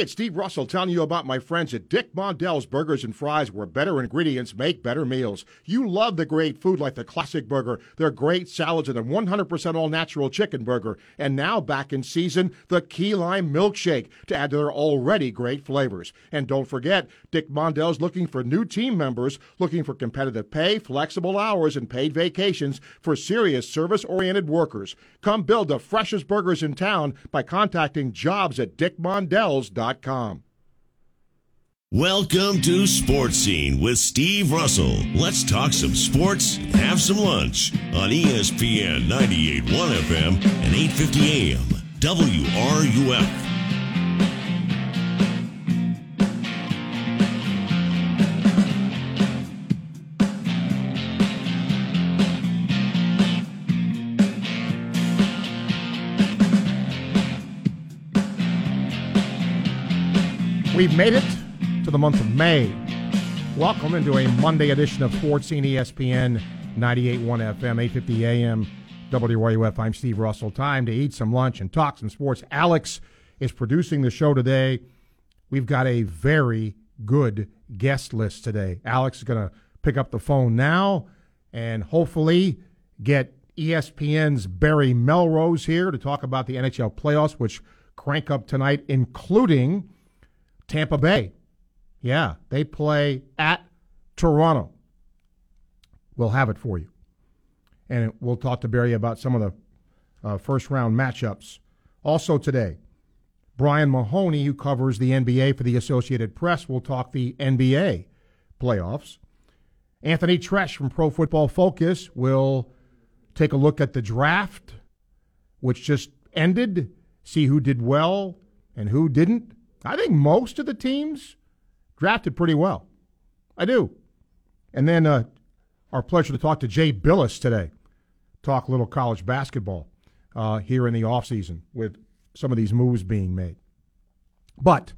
It's Steve Russell telling you about my friends at Dick Mondell's Burgers and Fries, where better ingredients make better meals. You love the great food like the classic burger, their great salads, and a 100% all natural chicken burger. And now back in season, the key lime milkshake to add to their already great flavors. And don't forget, Dick Mondell's looking for new team members, looking for competitive pay, flexible hours, and paid vacations for serious service oriented workers. Come build the freshest burgers in town by contacting jobs at dickmondells.com. Welcome to Sports Scene with Steve Russell. Let's talk some sports, have some lunch on ESPN 98.1 FM and 8:50 AM WRUF. We've made it to the month of May. Welcome into a Monday edition of Sports Scene ESPN 98.1 FM, 850 AM, WRUF. I'm Steve Russell. Time to eat some lunch and talk some sports. Alex is producing the show today. We've got a very good guest list today. Alex is going to pick up the phone now and hopefully get ESPN's Barry Melrose here to talk about the NHL playoffs, which crank up tonight, including – Tampa Bay. Yeah, they play at Toronto. We'll have it for you. And we'll talk to Barry about some of the uh, first round matchups. Also today, Brian Mahoney, who covers the NBA for the Associated Press, will talk the NBA playoffs. Anthony Treash from Pro Football Focus will take a look at the draft, which just ended, see who did well and who didn't. I think most of the teams drafted pretty well. I do. And then uh, our pleasure to talk to Jay Bilas today. Talk a little college basketball uh, here in the offseason with some of these moves being made. But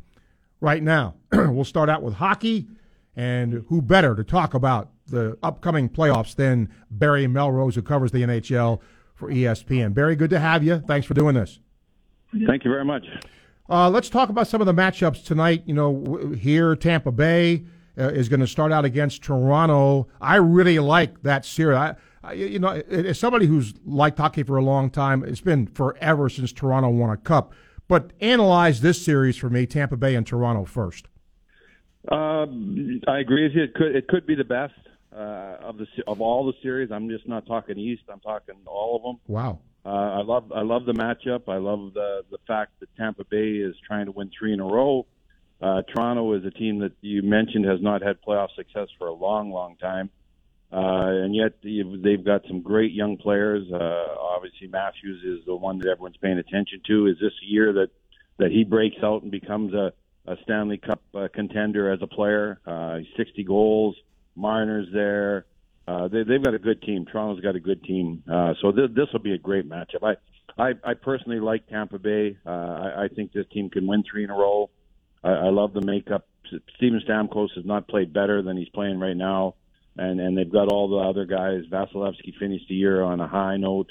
right now, we'll start out with hockey. And who better to talk about the upcoming playoffs than Barry Melrose, who covers the NHL for ESPN? Barry, good to have you. Thanks for doing this. Thank you very much. Uh, let's talk about some of the matchups tonight. You know, here Tampa Bay uh, is going to start out against Toronto. I really like that series. I, I, you know, as somebody who's liked hockey for a long time, it's been forever since Toronto won a cup. But analyze this series for me: Tampa Bay and Toronto first. Uh, I agree with you. It could it could be the best uh, of the of all the series. I'm just not talking East. I'm talking all of them. Wow. Uh, I love I love the matchup. I love the the fact that Tampa Bay is trying to win three in a row. Uh, Toronto is a team that you mentioned has not had playoff success for a long, long time, uh, and yet they've got some great young players. Uh, obviously, Matthews is the one that everyone's paying attention to. Is this year that that he breaks out and becomes a, a Stanley Cup uh, contender as a player? Uh, 60 goals. Marner's there. Uh, they, they've got a good team. Toronto's got a good team, uh, so th- this will be a great matchup. I, I, I personally like Tampa Bay. Uh, I, I think this team can win three in a row. I, I love the makeup. Steven Stamkos has not played better than he's playing right now, and and they've got all the other guys. Vasilevskiy finished the year on a high note.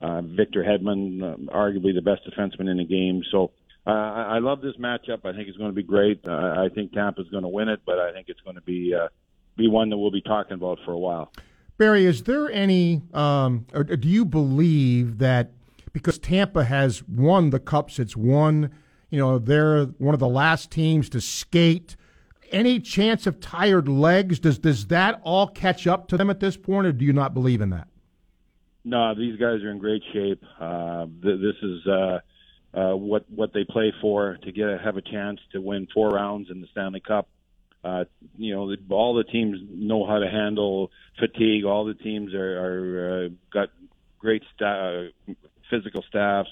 Uh, Victor Hedman, uh, arguably the best defenseman in the game. So uh, I, I love this matchup. I think it's going to be great. Uh, I think Tampa's going to win it, but I think it's going to be. Uh, be one that we'll be talking about for a while. Barry, is there any, um, or do you believe that because Tampa has won the cups, it's won, you know, they're one of the last teams to skate. Any chance of tired legs? Does does that all catch up to them at this point, or do you not believe in that? No, these guys are in great shape. Uh, th- this is uh, uh, what what they play for to get a, have a chance to win four rounds in the Stanley Cup. Uh, you know, all the teams know how to handle fatigue. All the teams are, are uh, got great sta- physical staffs,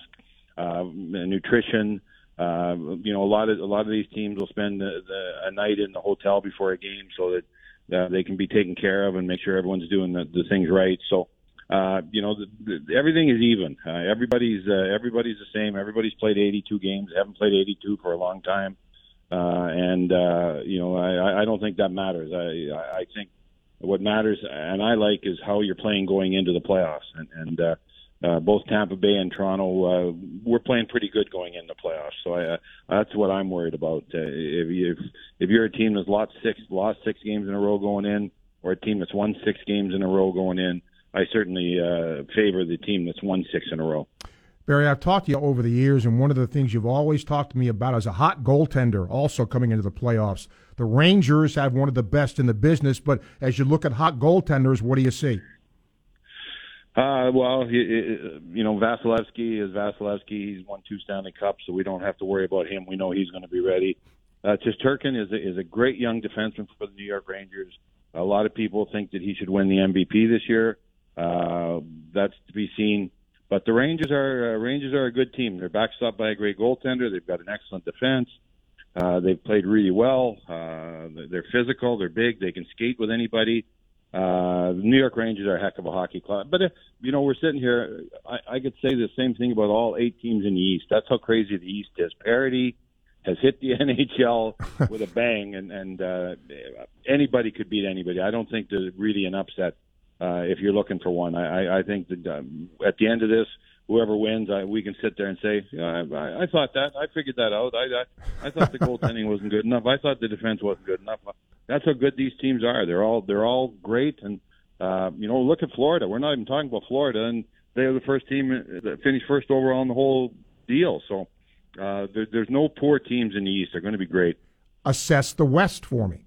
uh, nutrition. Uh, you know, a lot of a lot of these teams will spend the, the, a night in the hotel before a game so that uh, they can be taken care of and make sure everyone's doing the, the things right. So, uh, you know, the, the, everything is even. Uh, everybody's uh, everybody's the same. Everybody's played 82 games. Haven't played 82 for a long time. Uh, and uh, you know, I, I don't think that matters. I, I think what matters, and I like, is how you're playing going into the playoffs. And, and uh, uh, both Tampa Bay and Toronto uh, we're playing pretty good going in the playoffs. So I, uh, that's what I'm worried about. Uh, if you if, if you're a team that's lost six lost six games in a row going in, or a team that's won six games in a row going in, I certainly uh, favor the team that's won six in a row. Barry, I've talked to you over the years, and one of the things you've always talked to me about is a hot goaltender also coming into the playoffs. The Rangers have one of the best in the business, but as you look at hot goaltenders, what do you see? Uh, well, you, know, Vasilevskiy is Vasilevskiy. He's won two Stanley Cups, so we don't have to worry about him. We know he's going to be ready. Uh, Shesterkin is a, is a great young defenseman for the New York Rangers. A lot of people think that he should win the MVP this year. Uh, that's to be seen. But the Rangers are uh, Rangers are a good team. They're backstopped by a great goaltender. They've got an excellent defense. Uh, they've played really well. Uh, they're physical. They're big. They can skate with anybody. Uh, the New York Rangers are a heck of a hockey club. But if, you know, we're sitting here. I, I could say the same thing about all eight teams in the East. That's how crazy the East is. Parity has hit the NHL with a bang, and and uh, anybody could beat anybody. I don't think there's really an upset uh, if you're looking for one. I, I, think that um, at the end of this, whoever wins, I, we can sit there and say, yeah, I, I thought that, I figured that out. I, I, I thought the goaltending wasn't good enough. I thought the defense wasn't good enough. That's how good these teams are. They're all they're all great, and uh, you know, look at Florida. We're not even talking about Florida, and they are the first team that finished first overall in the whole deal. So uh, there, there's no poor teams in the East. They're going to be great. Assess the West for me.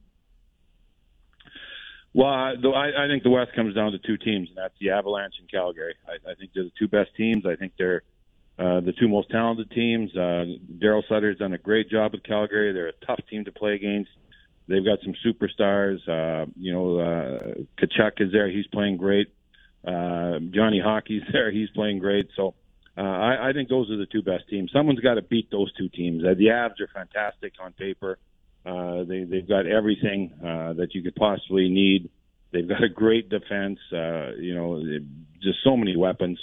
Well, I, I think the West comes down to two teams, and that's the Avalanche and Calgary. I, I think they're the two best teams. I think they're uh, the two most talented teams. Uh, Daryl Sutter's done a great job with Calgary. They're a tough team to play against. They've got some superstars. Uh, you know, uh, Tkachuk is there. He's playing great. Uh, Johnny Hockey's there. He's playing great. So uh, I, I think those are the two best teams. Someone's got to beat those two teams. Uh, the Avs are fantastic on paper. Uh, they, they've got everything uh, that you could possibly need. They've got a great defense. Uh, you know, just so many weapons.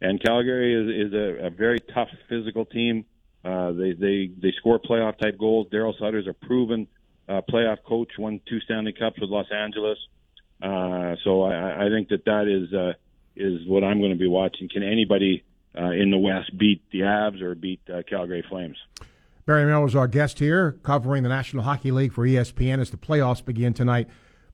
And Calgary is, is a, a very tough physical team. Uh, they they they score playoff type goals. Daryl Sutter's a proven uh, playoff coach. Won two Stanley Cups with Los Angeles. Uh, so I, I think that that is uh, is what I'm going to be watching. Can anybody uh, in the West beat the Avs or beat uh, Calgary Flames? Barry Mel is our guest here, covering the National Hockey League for ESPN as the playoffs begin tonight.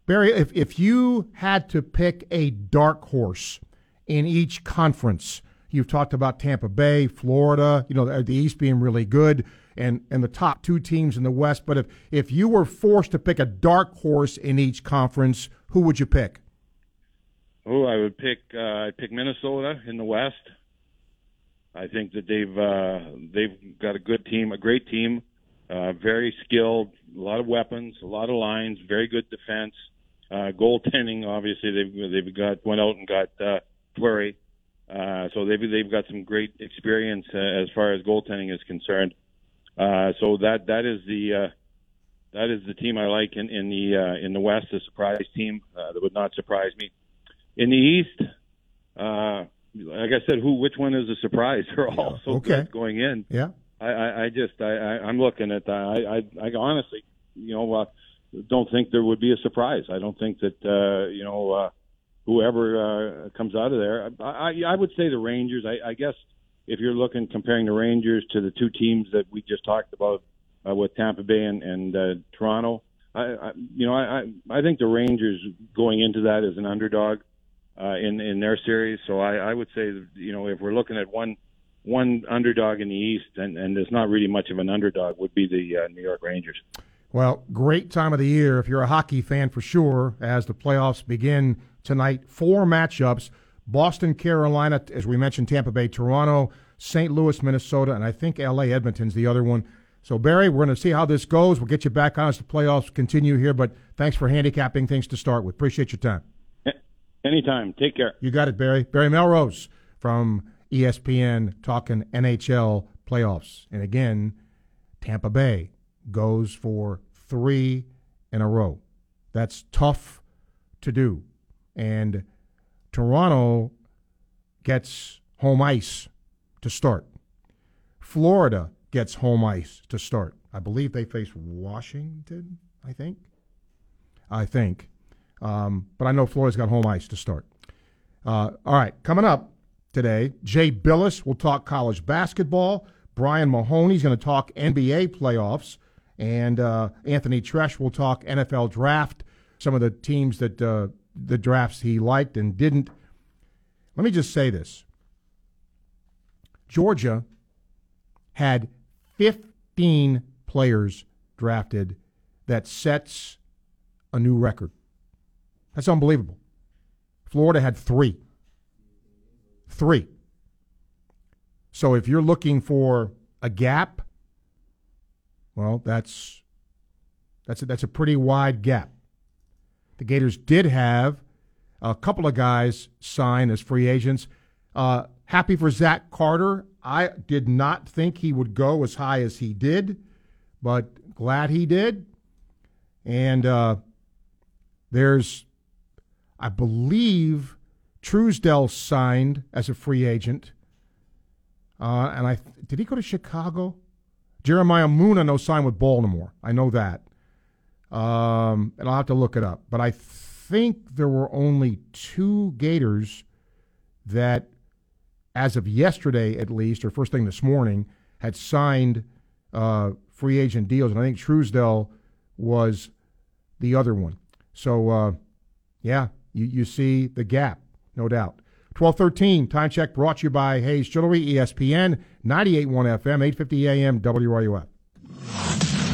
Barry, if, if you had to pick a dark horse in each conference, you've talked about Tampa Bay, Florida, you know, the East being really good, and, and the top two teams in the West. But if, if you were forced to pick a dark horse in each conference, who would you pick? Oh, I would pick uh, I'd pick Minnesota in the West. I think that they've uh, they've got a good team, a great team, uh, very skilled, a lot of weapons, a lot of lines, very good defense, uh, goaltending. Obviously, they've they've got went out and got uh, Fleury, uh, so they've they've got some great experience uh, as far as goaltending is concerned. Uh, so that that is the uh, that is the team I like in in the uh, in the West, a surprise team uh, that would not surprise me. In the East. Uh, like I said, who which one is a surprise? They're all so Okay. good going in. Yeah. I, I, I just I, I I'm looking at that. I, I I honestly, you know, uh, don't think there would be a surprise. I don't think that uh, you know uh, whoever uh, comes out of there. I, I I would say the Rangers. I, I guess if you're looking comparing the Rangers to the two teams that we just talked about uh, with Tampa Bay and, and uh, Toronto, I, I you know I, I I think the Rangers going into that as an underdog uh, in in their series. So I, I would say you know if we're looking at one one underdog in the East, and, and there's not really much of an underdog, would be the uh, New York Rangers. Well, great time of the year if you're a hockey fan for sure as the playoffs begin tonight. Four matchups Boston, Carolina, as we mentioned, Tampa Bay, Toronto, St. Louis, Minnesota, and I think LA Edmonton's the other one. So, Barry, we're going to see how this goes. We'll get you back on as the playoffs continue here, but thanks for handicapping things to start with. Appreciate your time. Anytime. Take care. You got it, Barry. Barry Melrose from ESPN talking NHL playoffs. And again, Tampa Bay goes for three in a row. That's tough to do. And Toronto gets home ice to start. Florida gets home ice to start. I believe they face Washington, I think. I think. Um, but I know Florida's got home ice to start. Uh, all right, coming up, today. Jay Bilas will talk college basketball. Brian Mahoney's going to talk NBA playoffs. And uh, Anthony Treash will talk NFL draft, some of the teams that uh, the drafts he liked and didn't. Let me just say this Georgia had 15 players drafted that sets a new record. That's unbelievable. Florida had three. Three. So if you're looking for a gap, well, that's that's a, that's a pretty wide gap. The Gators did have a couple of guys sign as free agents. Uh, happy for Zach Carter. I did not think he would go as high as he did, but glad he did. And uh, there's, I believe, Truesdell signed as a free agent. Uh, and I did he go to Chicago? Jeremiah Moon, I know, signed with Baltimore. I know that. Um, and I'll have to look it up. But I think there were only two Gators that, as of yesterday at least, or first thing this morning, had signed uh, free agent deals. And I think Truesdell was the other one. So, uh, yeah, you, you see the gap, no doubt. 1213, time check brought to you by Hayes Jewelry, ESPN, 98.1 FM, 850 AM, WRUF.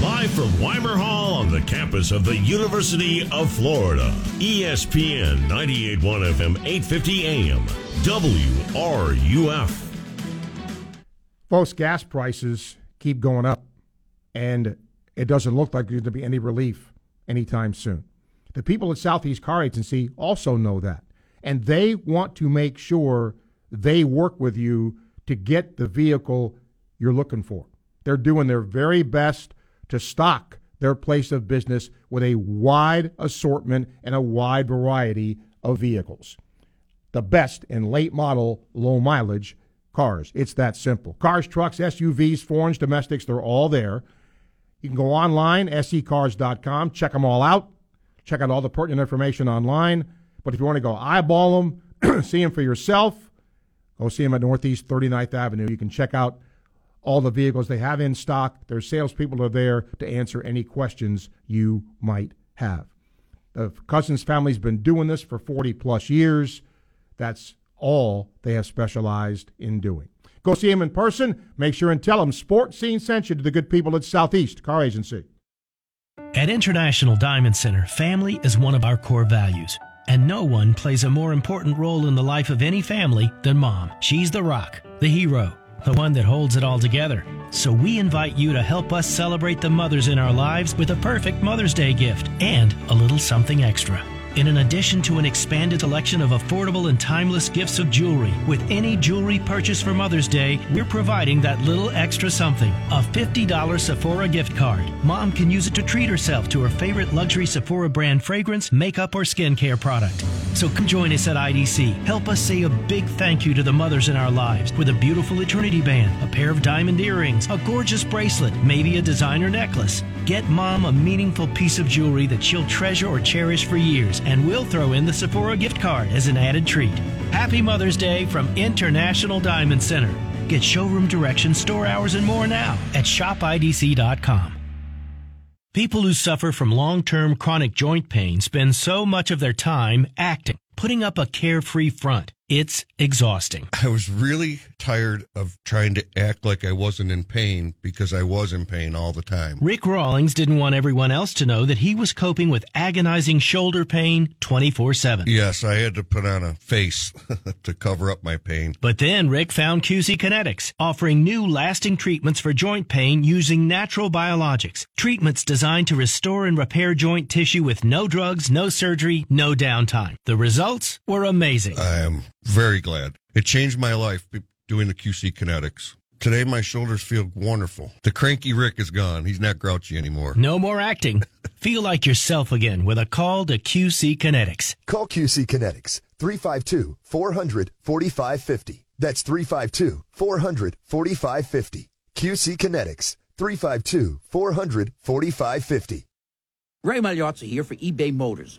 Live from Weimer Hall on the campus of the University of Florida, ESPN 98.1 FM, 850 AM, WRUF. Folks, gas prices keep going up, and it doesn't look like there's going to be any relief anytime soon. The people at Southeast Car Agency also know that and they want to make sure they work with you to get the vehicle you're looking for. They're doing their very best to stock their place of business with a wide assortment and a wide variety of vehicles. The best in late model, low mileage cars. It's that simple. Cars, trucks, SUVs, foreigns, domestics, they're all there. You can go online, secars.com, check them all out, check out all the pertinent information online but if you want to go eyeball them, see them for yourself, go see them at Northeast 39th Avenue. You can check out all the vehicles they have in stock. Their salespeople are there to answer any questions you might have. The Cousins family's been doing this for 40 plus years. That's all they have specialized in doing. Go see them in person. Make sure and tell them Sports Scene sent you to the good people at Southeast Car Agency. At International Diamond Center, family is one of our core values. And no one plays a more important role in the life of any family than mom. She's the rock, the hero, the one that holds it all together. So we invite you to help us celebrate the mothers in our lives with a perfect Mother's Day gift and a little something extra. In an addition to an expanded selection of affordable and timeless gifts of jewelry, with any jewelry purchase for Mother's Day, we're providing that little extra something a $50 Sephora gift card. Mom can use it to treat herself to her favorite luxury Sephora brand fragrance, makeup, or skincare product. So come join us at IDC. Help us say a big thank you to the mothers in our lives with a beautiful eternity band, a pair of diamond earrings, a gorgeous bracelet, maybe a designer necklace. Get mom a meaningful piece of jewelry that she'll treasure or cherish for years, and we'll throw in the Sephora gift card as an added treat. Happy Mother's Day from International Diamond Center. Get showroom directions, store hours, and more now at shopidc.com. People who suffer from long term chronic joint pain spend so much of their time acting, putting up a carefree front. It's exhausting. I was really tired of trying to act like I wasn't in pain because I was in pain all the time. Rick Rawlings didn't want everyone else to know that he was coping with agonizing shoulder pain 24 7. Yes, I had to put on a face to cover up my pain. But then Rick found QC Kinetics, offering new lasting treatments for joint pain using natural biologics. Treatments designed to restore and repair joint tissue with no drugs, no surgery, no downtime. The results were amazing. I am very glad. It changed my life doing the QC Kinetics. Today, my shoulders feel wonderful. The cranky Rick is gone. He's not grouchy anymore. No more acting. feel like yourself again with a call to QC Kinetics. Call QC Kinetics 352 400 4550. That's 352 400 4550. QC Kinetics 352 400 4550. Ray Magliozzi here for eBay Motors.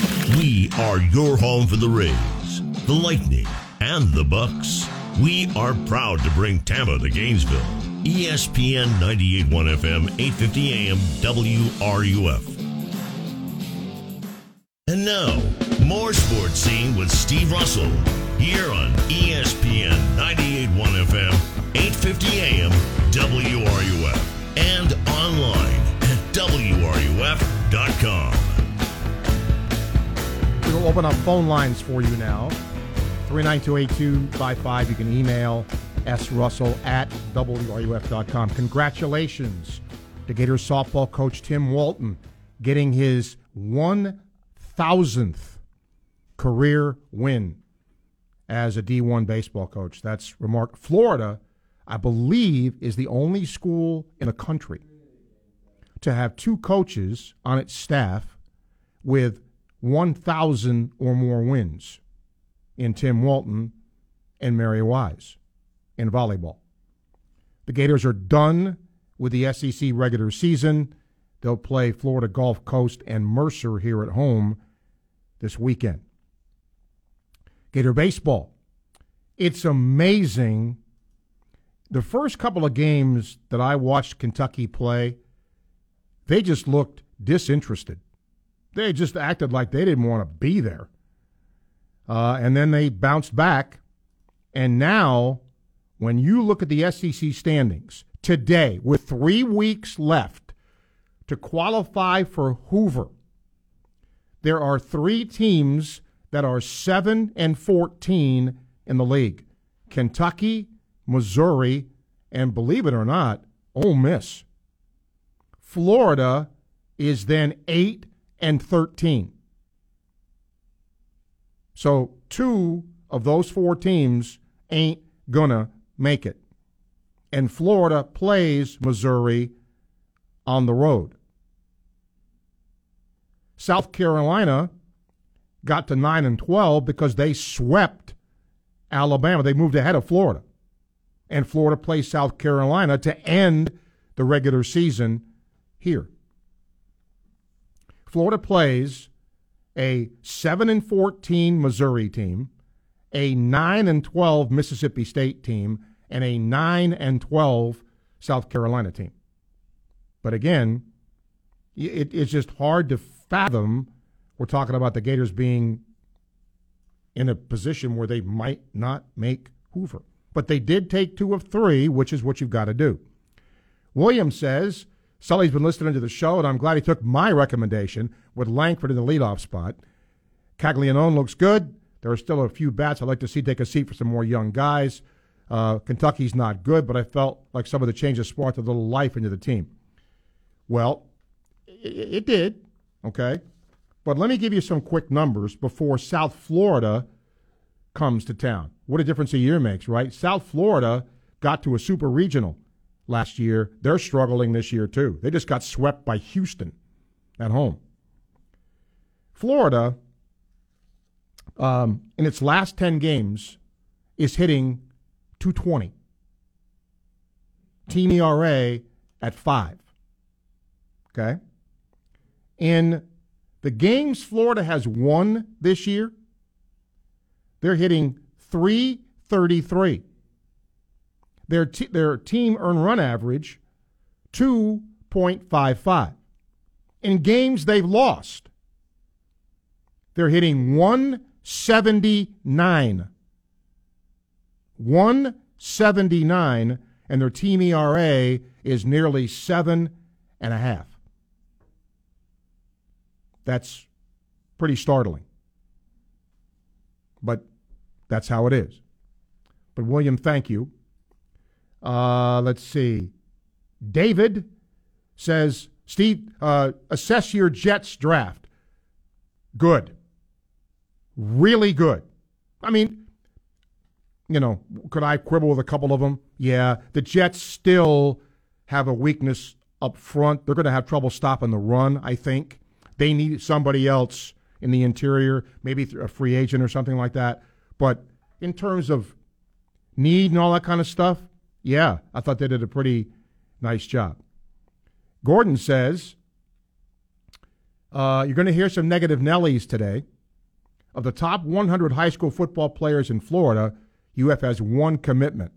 We are your home for the Rays, the Lightning, and the Bucks. We are proud to bring Tampa to Gainesville. ESPN 98.1 FM, 8:50 AM, WRUF. And now, more sports scene with Steve Russell here on ESPN 98.1 FM, 8:50 AM, WRUF, and online at WRUF.com. We'll open up phone lines for you now. 3928255. You can email srussell at WRUF.com. Congratulations to Gators softball coach Tim Walton getting his 1,000th career win as a D1 baseball coach. That's remark. Florida, I believe, is the only school in the country to have two coaches on its staff with 1,000 or more wins in Tim Walton and Mary Wise in volleyball. The Gators are done with the SEC regular season. They'll play Florida Gulf Coast and Mercer here at home this weekend. Gator baseball. It's amazing. The first couple of games that I watched Kentucky play, they just looked disinterested. They just acted like they didn't want to be there. Uh, and then they bounced back. And now, when you look at the SEC standings today, with three weeks left to qualify for Hoover, there are three teams that are 7 and 14 in the league Kentucky, Missouri, and believe it or not, Ole Miss. Florida is then 8 and 13. So two of those four teams ain't gonna make it. And Florida plays Missouri on the road. South Carolina got to 9 and 12 because they swept Alabama. They moved ahead of Florida. And Florida plays South Carolina to end the regular season here. Florida plays a 7 and 14 Missouri team, a 9 and 12 Mississippi State team, and a 9 and 12 South Carolina team. But again, it, it's just hard to fathom. We're talking about the Gators being in a position where they might not make Hoover. But they did take two of three, which is what you've got to do. Williams says Sully's been listening to the show, and I'm glad he took my recommendation with Langford in the leadoff spot. Caglianone looks good. There are still a few bats I'd like to see take a seat for some more young guys. Uh, Kentucky's not good, but I felt like some of the changes sparked a little life into the team. Well, it, it did, okay? But let me give you some quick numbers before South Florida comes to town. What a difference a year makes, right? South Florida got to a super regional last year. They're struggling this year, too. They just got swept by Houston at home. Florida, um, in its last 10 games, is hitting 220. Team ERA at 5. Okay? In the games Florida has won this year, they're hitting 333. Their, t- their team earn run average, 2.55. In games they've lost, they're hitting 179. 179, and their team ERA is nearly seven and a half. That's pretty startling. But that's how it is. But, William, thank you. Uh, let's see. David says, Steve, uh, assess your Jets draft. Good. Really good. I mean, you know, could I quibble with a couple of them? Yeah. The Jets still have a weakness up front. They're going to have trouble stopping the run, I think. They need somebody else in the interior, maybe a free agent or something like that. But in terms of need and all that kind of stuff, yeah, I thought they did a pretty nice job. Gordon says uh, you're going to hear some negative Nellies today. Of the top 100 high school football players in Florida, UF has one commitment,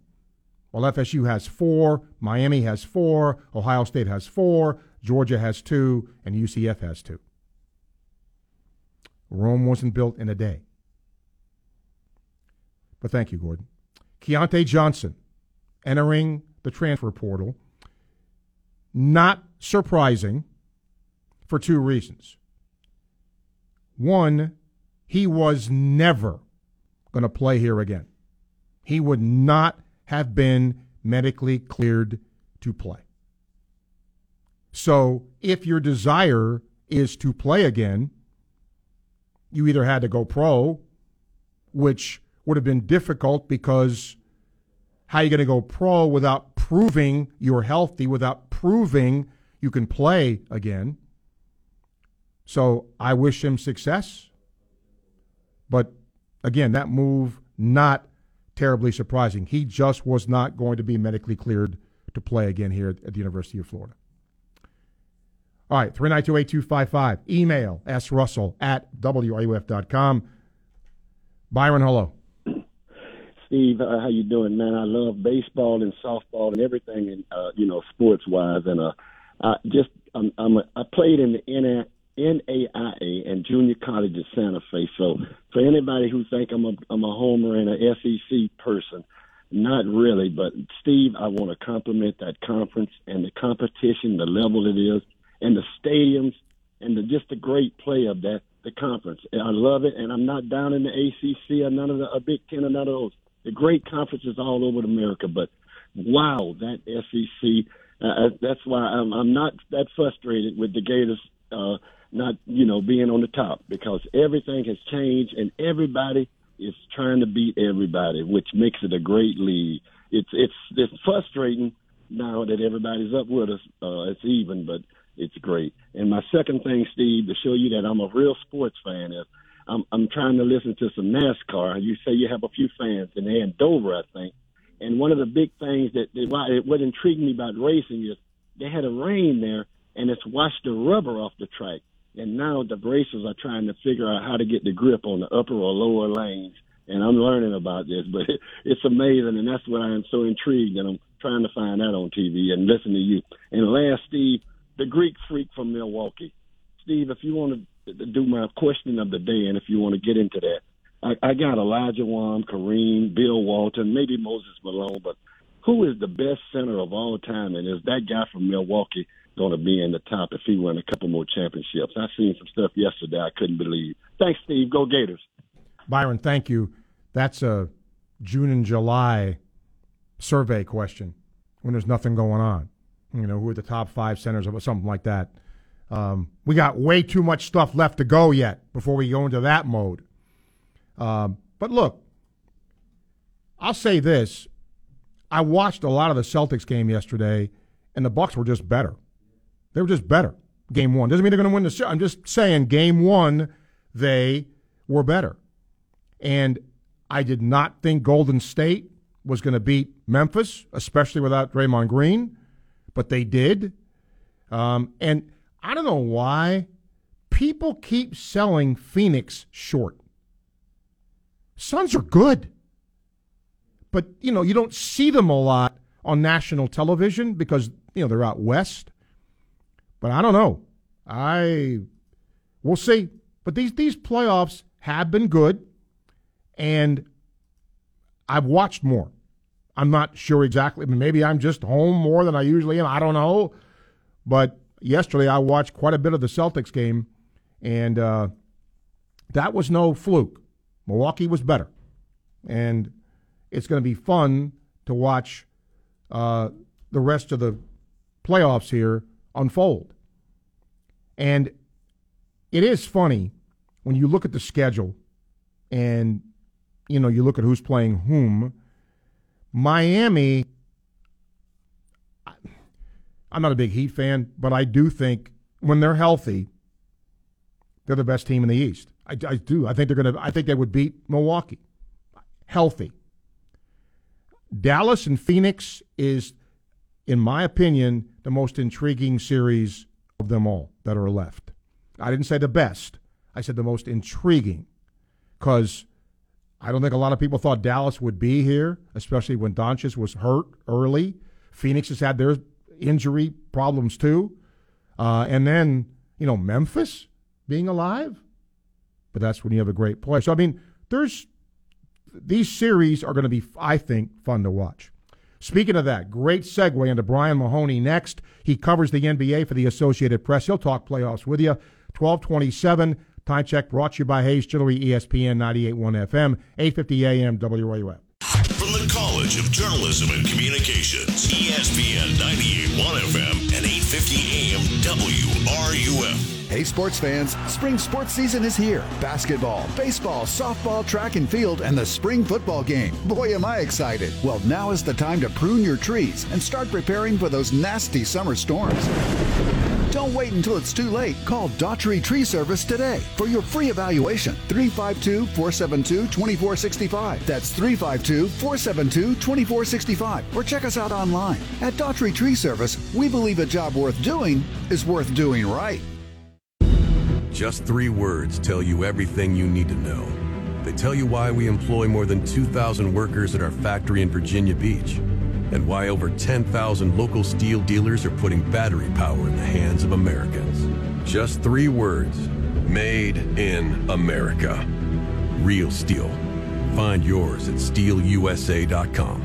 while FSU has four, Miami has four, Ohio State has four, Georgia has two, and UCF has two. Rome wasn't built in a day. But thank you, Gordon. Keyontae Johnson entering the transfer portal. Not surprising for two reasons. One, he was never going to play here again. He would not have been medically cleared to play. So, if your desire is to play again, you either had to go pro, which would have been difficult because how are you going to go pro without proving you're healthy, without proving you can play again? So I wish him success. But again, that move not terribly surprising. He just was not going to be medically cleared to play again here at the University of Florida. All right, 3928255. Email srussell at wruf.com. Byron, hello. Steve, uh, how you doing, man? I love baseball and softball and everything, and uh, you know, sports wise. And uh, I just I'm, I'm a, I played in the NAIA and junior college at Santa Fe. So for anybody who think I'm a I'm a homer and a SEC person, not really. But Steve, I want to compliment that conference and the competition, the level it is, and the stadiums, and the, just the great play of that the conference. I love it, and I'm not down in the ACC or none of the Big Ten or none of those. The great conferences all over America, but wow, that SEC. Uh, that's why I'm, I'm not that frustrated with the Gators uh, not you know being on the top because everything has changed and everybody is trying to beat everybody, which makes it a great league. It's it's it's frustrating now that everybody's up with us. Uh, it's even, but it's great. And my second thing, Steve, to show you that I'm a real sports fan is I'm I'm trying to listen to some NASCAR. You say you have a few fans, and they're in Dover, I think. And one of the big things that, that what intrigued me about racing is they had a rain there, and it's washed the rubber off the track and now the racers are trying to figure out how to get the grip on the upper or lower lanes. And I'm learning about this, but it's amazing, and that's what I am so intrigued, and I'm trying to find out on TV and listen to you. And last, Steve, the Greek freak from Milwaukee. Steve, if you want to do my question of the day, and if you want to get into that, I, I got Olajuwon, Kareem, Bill Walton, maybe Moses Malone, but who is the best center of all time? And is that guy from Milwaukee going to be in the top if he won a couple more championships. I seen some stuff yesterday I couldn't believe. Thanks, Steve. Go Gators. Byron, thank you. That's a June and July survey question when there's nothing going on. You know, who are the top five centers or something like that. Um, we got way too much stuff left to go yet before we go into that mode. Um, but look, I'll say this: I watched a lot of the Celtics game yesterday, and the Bucks were just better. They were just better. Game one doesn't mean they're going to win the show. I'm just saying, game one, they were better. And I did not think Golden State was going to beat Memphis, especially without Draymond Green, but they did. Um, and I don't know why people keep selling Phoenix short. Suns are good, but you know you don't see them a lot on national television because you know they're out west. But I don't know. I we'll see. But these these playoffs have been good, and I've watched more. I'm not sure exactly. Maybe I'm just home more than I usually am. I don't know. But yesterday I watched quite a bit of the Celtics game, and uh, that was no fluke. Milwaukee was better, and it's going to be fun to watch uh, the rest of the playoffs here unfold. And it is funny when you look at the schedule and you know you look at who's playing whom Miami, I'm not a big Heat fan, but I do think when they're healthy, they're the best team in the East. I, I do. I think they're going to. I think they would beat Milwaukee. Healthy. Dallas and Phoenix is, in my opinion, the most intriguing series of them all that are left. I didn't say the best. I said the most intriguing because I don't think a lot of people thought Dallas would be here, especially when Doncic was hurt early. Phoenix has had their injury problems too. Uh, and then, you know, Memphis being alive. But that's when you have a great player. So, I mean, there's these series are going to be, I think, fun to watch. Speaking of that, great segue into Brian Mahoney next. He covers the NBA for the Associated Press. He'll talk playoffs with you. 1227. Time check brought to you by Hayes Jewelry, ESPN 98.1 FM, 850 AM, WRUF. College of Journalism and Communications, ESPN 98.1 FM and 850 AM WRUF. Hey, sports fans, spring sports season is here. Basketball, baseball, softball, track and field, and the spring football game. Boy, am I excited. Well, now is the time to prune your trees and start preparing for those nasty summer storms. Don't wait until it's too late. Call Daughtry Tree Service today for your free evaluation. 352 472 2465. That's 352 472 2465. Or check us out online. At Daughtry Tree Service, we believe a job worth doing is worth doing right. Just three words tell you everything you need to know. They tell you why we employ more than 2,000 workers at our factory in Virginia Beach and why over 10,000 local STIHL dealers are putting battery power in the hands of Americans. Just three words Made in America. Real STIHL. Find yours at stihlusa.com.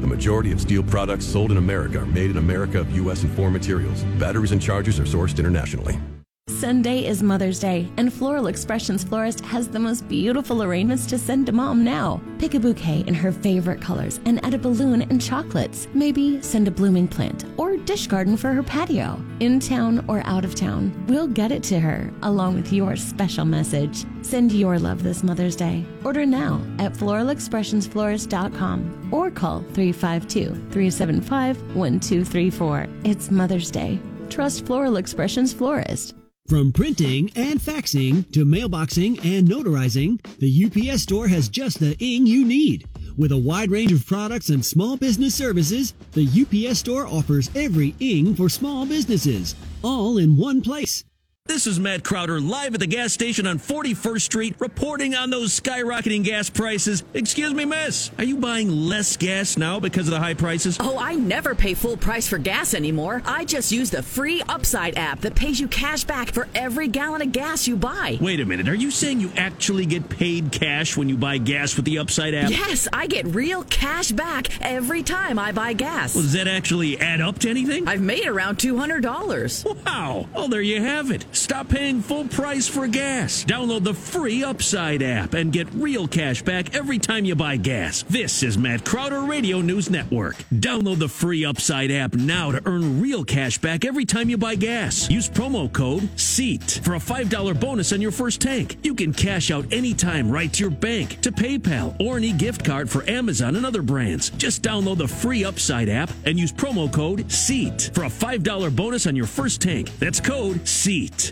The majority of STIHL products sold in America are made in America of U.S. and foreign materials. Batteries and chargers are sourced internationally. Sunday is Mother's Day, and Floral Expressions Florist has the most beautiful arrangements to send to mom now. Pick a bouquet in her favorite colors and add a balloon and chocolates. Maybe send a blooming plant or dish garden for her patio. In town or out of town, we'll get it to her along with your special message. Send your love this Mother's Day. Order now at floralexpressionsflorist.com or call 352 375 1234. It's Mother's Day. Trust Floral Expressions Florist. From printing and faxing to mailboxing and notarizing, the UPS store has just the ing you need. With a wide range of products and small business services, the UPS store offers every ing for small businesses, all in one place. This is Matt Crowder live at the gas station on 41st Street reporting on those skyrocketing gas prices. Excuse me, miss. Are you buying less gas now because of the high prices? Oh, I never pay full price for gas anymore. I just use the free Upside app that pays you cash back for every gallon of gas you buy. Wait a minute. Are you saying you actually get paid cash when you buy gas with the Upside app? Yes, I get real cash back every time I buy gas. Well, does that actually add up to anything? I've made around $200. Wow. Well, there you have it. Stop paying full price for gas. Download the free Upside app and get real cash back every time you buy gas. This is Matt Crowder Radio News Network. Download the free Upside app now to earn real cash back every time you buy gas. Use promo code SEAT for a $5 bonus on your first tank. You can cash out anytime right to your bank, to PayPal, or an e-gift card for Amazon and other brands. Just download the free Upside app and use promo code SEAT for a $5 bonus on your first tank. That's code SEAT.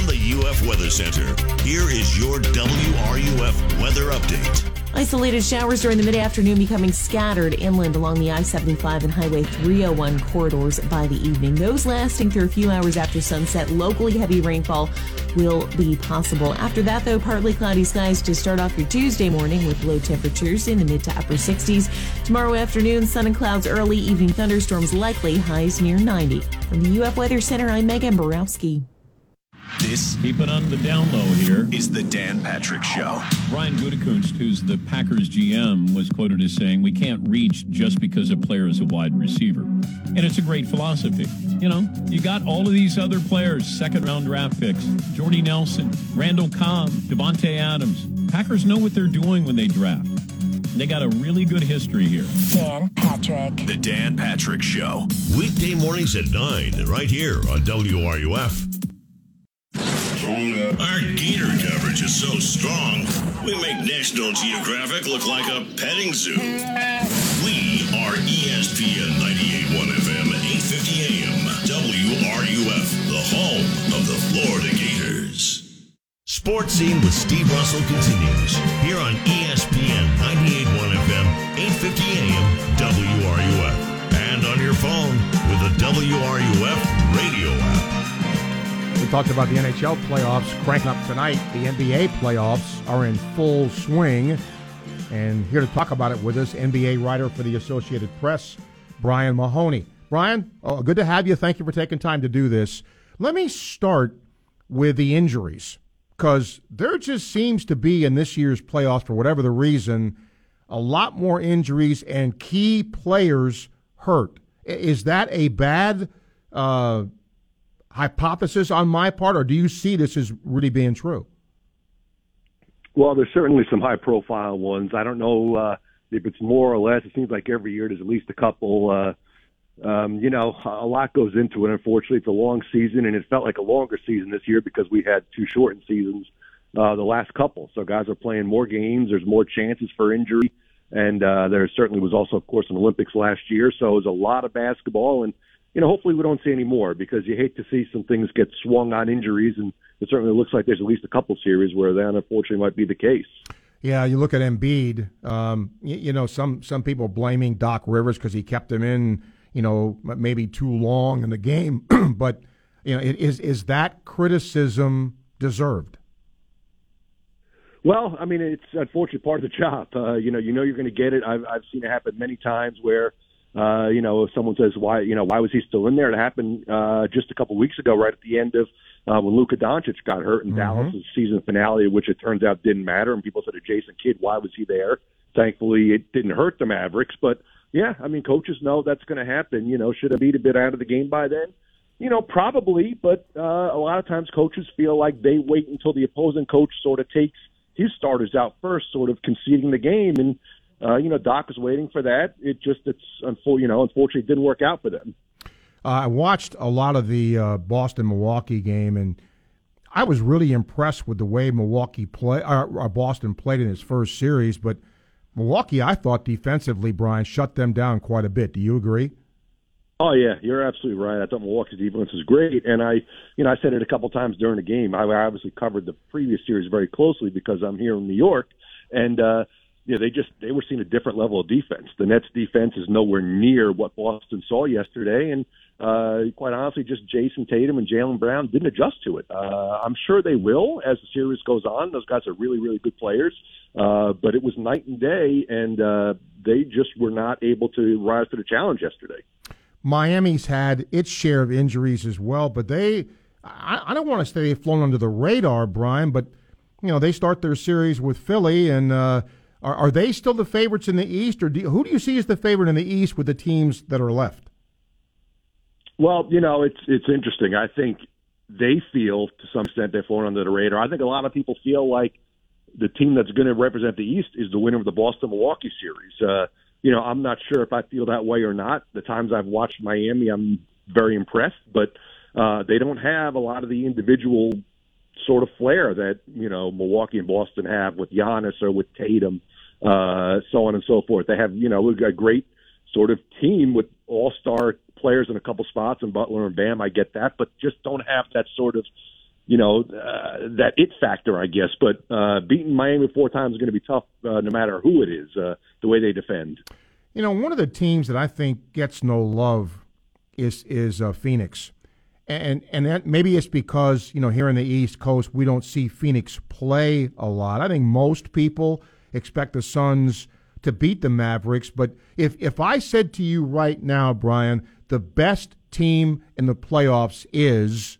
From the UF Weather Center, here is your WRUF weather update. Isolated showers during the mid afternoon becoming scattered inland along the I 75 and Highway 301 corridors by the evening. Those lasting through a few hours after sunset. Locally heavy rainfall will be possible. After that, though, partly cloudy skies to start off your Tuesday morning with low temperatures in the mid to upper 60s. Tomorrow afternoon, sun and clouds early, evening thunderstorms likely, highs near 90. From the UF Weather Center, I'm Megan Borowski. This, keep it on the down low here, is the Dan Patrick Show. Brian Gutekunst, who's the Packers GM, was quoted as saying, We can't reach just because a player is a wide receiver. And it's a great philosophy. You know, you got all of these other players, second round draft picks Jordy Nelson, Randall Cobb, Davante Adams. Packers know what they're doing when they draft. They got a really good history here. Dan Patrick. The Dan Patrick Show. Weekday mornings at 9, right here on WRUF. Our Gator coverage is so strong, we make National Geographic look like a petting zoo. We are ESPN 98.1 FM and 8:50 AM WRUF, the home of the Florida Gators. Sports Scene with Steve Russell continues here on ESPN 98.1 FM, 8:50 AM WRUF, and on your phone with the WRUF radio app. Talked about the NHL playoffs cranking up tonight. The NBA playoffs are in full swing. And here to talk about it with us, NBA writer for the Associated Press, Brian Mahoney. Brian, oh, good to have you. Thank you for taking time to do this. Let me start with the injuries because there just seems to be in this year's playoffs, for whatever the reason, a lot more injuries and key players hurt. Is that a bad uh, hypothesis on my part, or do you see this as really being true? Well, there's certainly some high profile ones. I don't know uh, if it's more or less. It seems like every year there's at least a couple. Uh, um, you know, a lot goes into it. Unfortunately, it's a long season, and it felt like a longer season this year because we had two shortened seasons uh, the last couple. So guys are playing more games. There's more chances for injury, and uh, there certainly was also, of course, an Olympics last year. So it was a lot of basketball, and you know, hopefully we don't see any more because you hate to see some things get swung on injuries, and it certainly looks like there's at least a couple series where that unfortunately might be the case. Yeah, you look at Embiid. Um, you, you know, some some people blaming Doc Rivers because he kept him in, you know, maybe too long in the game. but you know, it, is is that criticism deserved? Well, I mean, it's unfortunately part of the job. Uh, you know, you know you're going to get it. I've I've seen it happen many times where, uh, you know, if someone says why, you know, why was he still in there? It happened uh, just a couple weeks ago, right at the end of uh, when Luka Doncic got hurt in Mhm. Dallas' season finale, which it turns out didn't matter, and people said to Jason Kidd, why was he there? Thankfully, it didn't hurt the Mavericks, but yeah, I mean, coaches know that's going to happen. You know, should have been a bit out of the game by then? You know, probably, but uh, a lot of times coaches feel like they wait until the opposing coach sort of takes his starters out first, sort of conceding the game. And uh, you know, Doc was waiting for that. It just it's you know, unfortunately, it didn't work out for them. Uh, I watched a lot of the uh, Boston Milwaukee game, and I was really impressed with the way Milwaukee play or, or Boston played in its first series. But Milwaukee, I thought defensively, Brian shut them down quite a bit. Do you agree? Oh yeah, you're absolutely right. I thought Milwaukee's defense was great, and I, you know, I said it a couple times during the game. I obviously covered the previous series very closely because I'm here in New York, and uh, yeah, they just they were seeing a different level of defense. The Nets' defense is nowhere near what Boston saw yesterday, and uh, quite honestly, just Jayson Tatum and Jaylen Brown didn't adjust to it. Uh, I'm sure they will as the series goes on. Those guys are really, really good players, uh, but it was night and day, and uh, they just were not able to rise to the challenge yesterday. Miami's had its share of injuries as well, but they, I, I don't want to say they've flown under the radar, Brian, but, you know, they start their series with Philly, and uh, are, are they still the favorites in the East, or do, who do you see as the favorite in the East with the teams that are left? Well, you know, it's it's interesting. I think they feel to some extent they're flown under the radar. I think a lot of people feel like the team that's going to represent the East is the winner of the Boston Milwaukee series. Uh, you know, I'm not sure if I feel that way or not. The times I've watched Miami, I'm very impressed, but uh, they don't have a lot of the individual sort of flair that you know Milwaukee and Boston have with Giannis or with Tatum, uh, so on and so forth. They have you know a great sort of team with all star players in a couple spots and Butler and Bam. I get that, but just don't have that sort of you know uh, that it factor, I guess. But uh, beating Miami four times is going to be tough, uh, no matter who it is. Uh, the way they defend. You know, one of the teams that I think gets no love is is uh, Phoenix, and and that maybe it's because you know here in the East Coast we don't see Phoenix play a lot. I think most people expect the Suns to beat the Mavericks, but if if I said to you right now, Brian, the best team in the playoffs is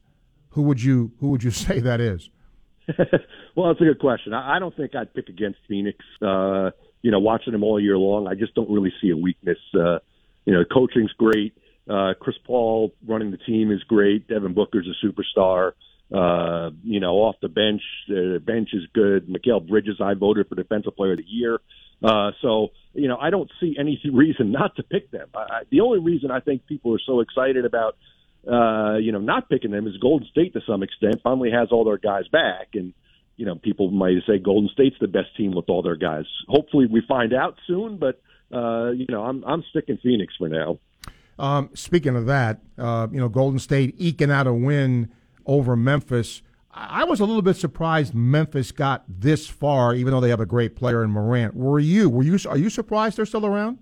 who would you who would you say that is? well, that's a good question. I, I don't think I'd pick against Phoenix. Uh, you know, watching them all year long, I just don't really see a weakness. Uh, you know, coaching's great. Uh, Chris Paul running the team is great. Devin Booker's a superstar. Uh, you know, off the bench, the bench is good. Mikal Bridges, I voted for Defensive Player of the Year. Uh, so, you know, I don't see any reason not to pick them. I, I, the only reason I think people are so excited about, uh, you know, not picking them is Golden State to some extent finally has all their guys back. And, you know, people might say Golden State's the best team with all their guys. Hopefully, we find out soon. But uh, you know, I'm I'm sticking Phoenix for now. Um, speaking of that, uh, you know, Golden State eking out a win over Memphis. I was a little bit surprised Memphis got this far, even though they have a great player in Morant. Were you? Were you? Are you surprised they're still around?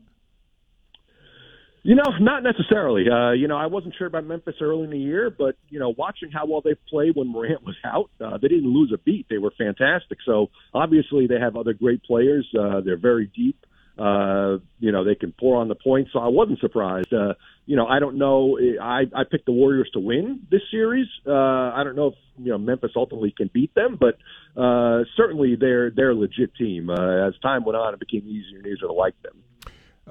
You know, not necessarily. Uh, you know, I wasn't sure about Memphis early in the year, but you know, watching how well they played when Morant was out, uh, they didn't lose a beat. They were fantastic. So obviously, they have other great players. Uh, they're very deep. Uh, you know, they can pour on the points. So I wasn't surprised. Uh, you know, I don't know. I, I picked the Warriors to win this series. Uh, I don't know if, you know, Memphis ultimately can beat them, but, uh, certainly they're, they're a legit team. Uh, as time went on, it became easier and easier to like them.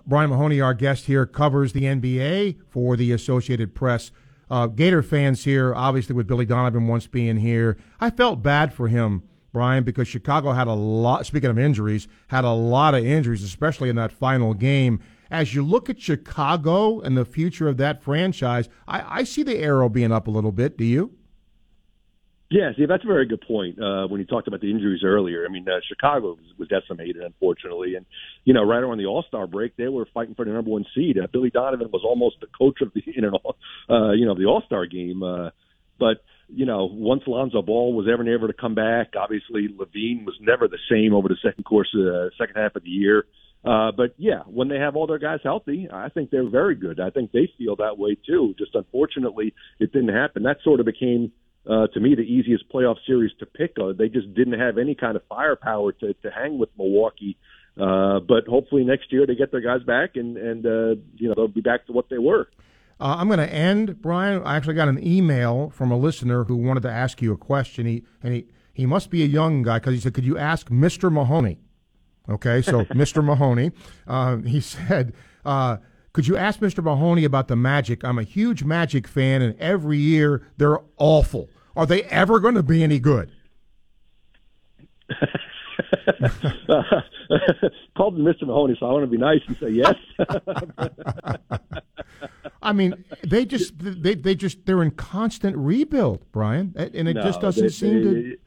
Brian Mahoney, our guest here, covers the NBA for the Associated Press. Uh, Gator fans here, obviously with Billy Donovan once being here, I felt bad for him Brian, because Chicago had a lot, speaking of injuries, had a lot of injuries, especially in that final game. As you look at Chicago and the future of that franchise, I, I see the arrow being up a little bit. Do you? Yeah, see, that's a very good point. Uh, when you talked about the injuries earlier, I mean, uh, Chicago was, was decimated, unfortunately, and you know, right around the All Star break, they were fighting for the number one seed. Uh, Billy Donovan was almost the coach of the, you know, uh, you know, the All Star game, uh, but you know, once Lonzo Ball was ever able to come back, obviously LaVine was never the same over the second course of the second half of the year. Uh, but yeah, when they have all their guys healthy, I think they're very good. I think they feel that way too. Just unfortunately, it didn't happen. That sort of became, uh, to me, the easiest playoff series to pick. Uh, they just didn't have any kind of firepower to, to hang with Milwaukee. Uh, but hopefully next year they get their guys back and, and, uh, you know, they'll be back to what they were. Uh, I'm going to end, Brian. I actually got an email from a listener who wanted to ask you a question. He and he he must be a young guy because he said, "Could you ask Mr. Mahoney?" Okay, so Mr. Mahoney, uh, he said, uh, "Could you ask Mr. Mahoney about the Magic? I'm a huge Magic fan, and every year they're awful. Are they ever going to be any good?" called him Mr. Mahoney, so I want to be nice and say yes. I mean, they just they they just they're in constant rebuild, Brian, and it no, just doesn't they, seem they, to.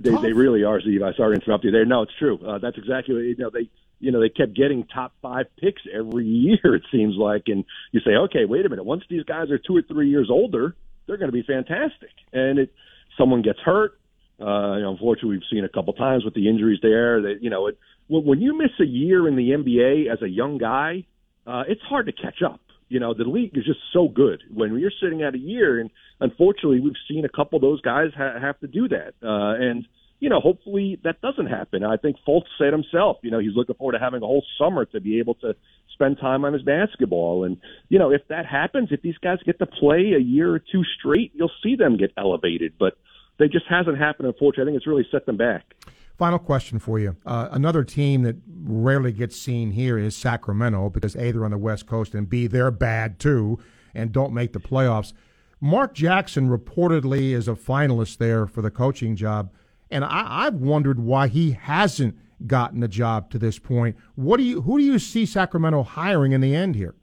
They, they really are, Steve. I sorry to interrupt you there. No, it's true. Uh, that's exactly you know they you know they kept getting top five picks every year. It seems like, and you say, okay, wait a minute. Once these guys are two or three years older, they're going to be fantastic. And it someone gets hurt. Uh, unfortunately, we've seen a couple times with the injuries there. That you know, it, when you miss a year in the NBA as a young guy, uh, it's hard to catch up. You know, the league is just so good. When you're sitting at a year, and unfortunately, we've seen a couple of those guys ha- have to do that. Uh, and you know, hopefully that doesn't happen. I think Fultz said himself, you know, he's looking forward to having a whole summer to be able to spend time on his basketball. And, you know, if that happens, if these guys get to play a year or two straight, you'll see them get elevated. But they just hasn't happened, unfortunately. I think it's really set them back. Final question for you. Uh, another team that rarely gets seen here is Sacramento because A, they're on the West Coast, and B, they're bad too and don't make the playoffs. Mark Jackson reportedly is a finalist there for the coaching job, and I, have wondered why he hasn't gotten a job to this point. What do you, who do you see Sacramento hiring in the end here?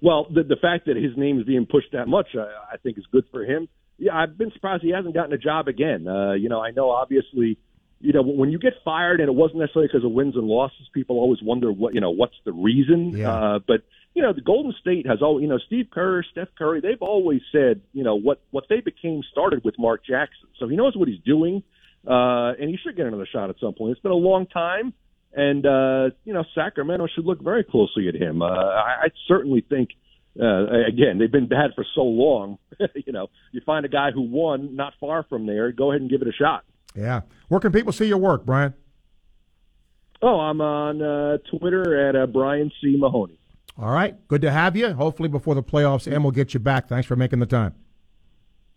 Well, the, the fact that his name is being pushed that much, I, I think, is good for him yeah, I've been surprised he hasn't gotten a job again. Uh, you know, I know obviously, you know, when you get fired and it wasn't necessarily because of wins and losses, people always wonder what you know what's the reason. Yeah. Uh, but you know, the Golden State has all you know, Steve Kerr, Steph Curry, they've always said, you know, what what they became started with Mark Jackson. So he knows what he's doing, uh, and he should get another shot at some point. It's been a long time. And uh, you know, Sacramento should look very closely at him. Uh, I, I certainly think uh, again, they've been bad for so long. you know, you find a guy who won not far from there, go ahead and give it a shot. Yeah. Where can people see your work, Brian? Oh, I'm on uh, Twitter at uh, Brian C. Mahoney. All right. Good to have you. Hopefully, before the playoffs and we'll get you back. Thanks for making the time.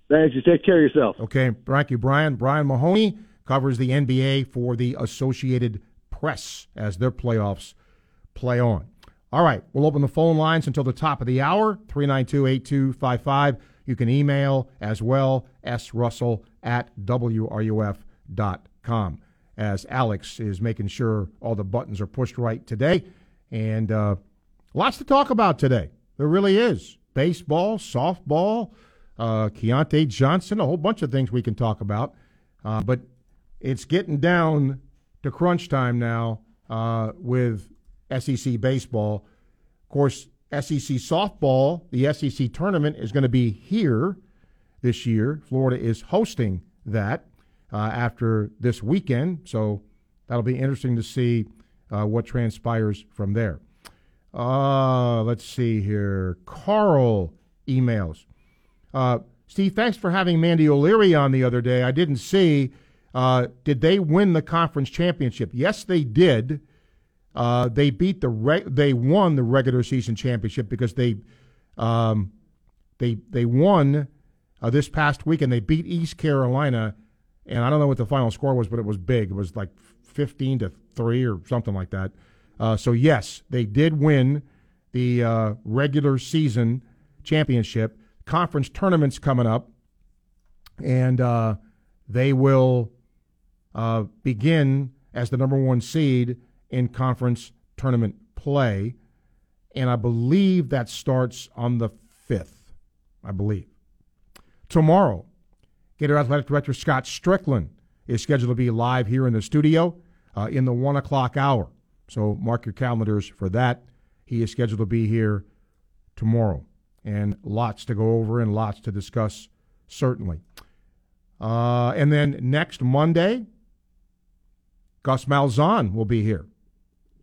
Thanks. You take care of yourself. Okay. Thank you, Brian. Brian Mahoney covers the NBA for the Associated Press as their playoffs play on. All right, we'll open the phone lines until the top of the hour, 392 8255. You can email as well, srussell at wruf.com, as Alex is making sure all the buttons are pushed right today. And uh, lots to talk about today. There really is. Baseball, softball, uh, Keyontae Johnson, a whole bunch of things we can talk about. Uh, but it's getting down to crunch time now uh, with SEC baseball. Of course, SEC softball, the SEC tournament is going to be here this year. Florida is hosting that uh, after this weekend, so that'll be interesting to see uh, what transpires from there. Uh, let's see here. Carl emails. Uh, Steve, thanks for having Mandy O'Leary on the other day. I didn't see. Uh, did they win the conference championship? Yes, they did. Uh, they beat the re- they won the regular season championship because they um, they they won uh, this past week and they beat East Carolina. And I don't know what the final score was, but it was big. It was like fifteen to three or something like that. Uh, so yes, they did win the uh, regular season championship. Conference tournaments coming up, and uh, they will uh, begin as the number one seed in conference tournament play. And I believe that starts on the 5th, I believe. Tomorrow, Gator Athletic Director Scott Stricklin is scheduled to be live here in the studio uh, in the 1 o'clock hour. So mark your calendars for that. He is scheduled to be here tomorrow. And lots to go over and lots to discuss, certainly. Uh, and then next Monday, Gus Malzahn will be here.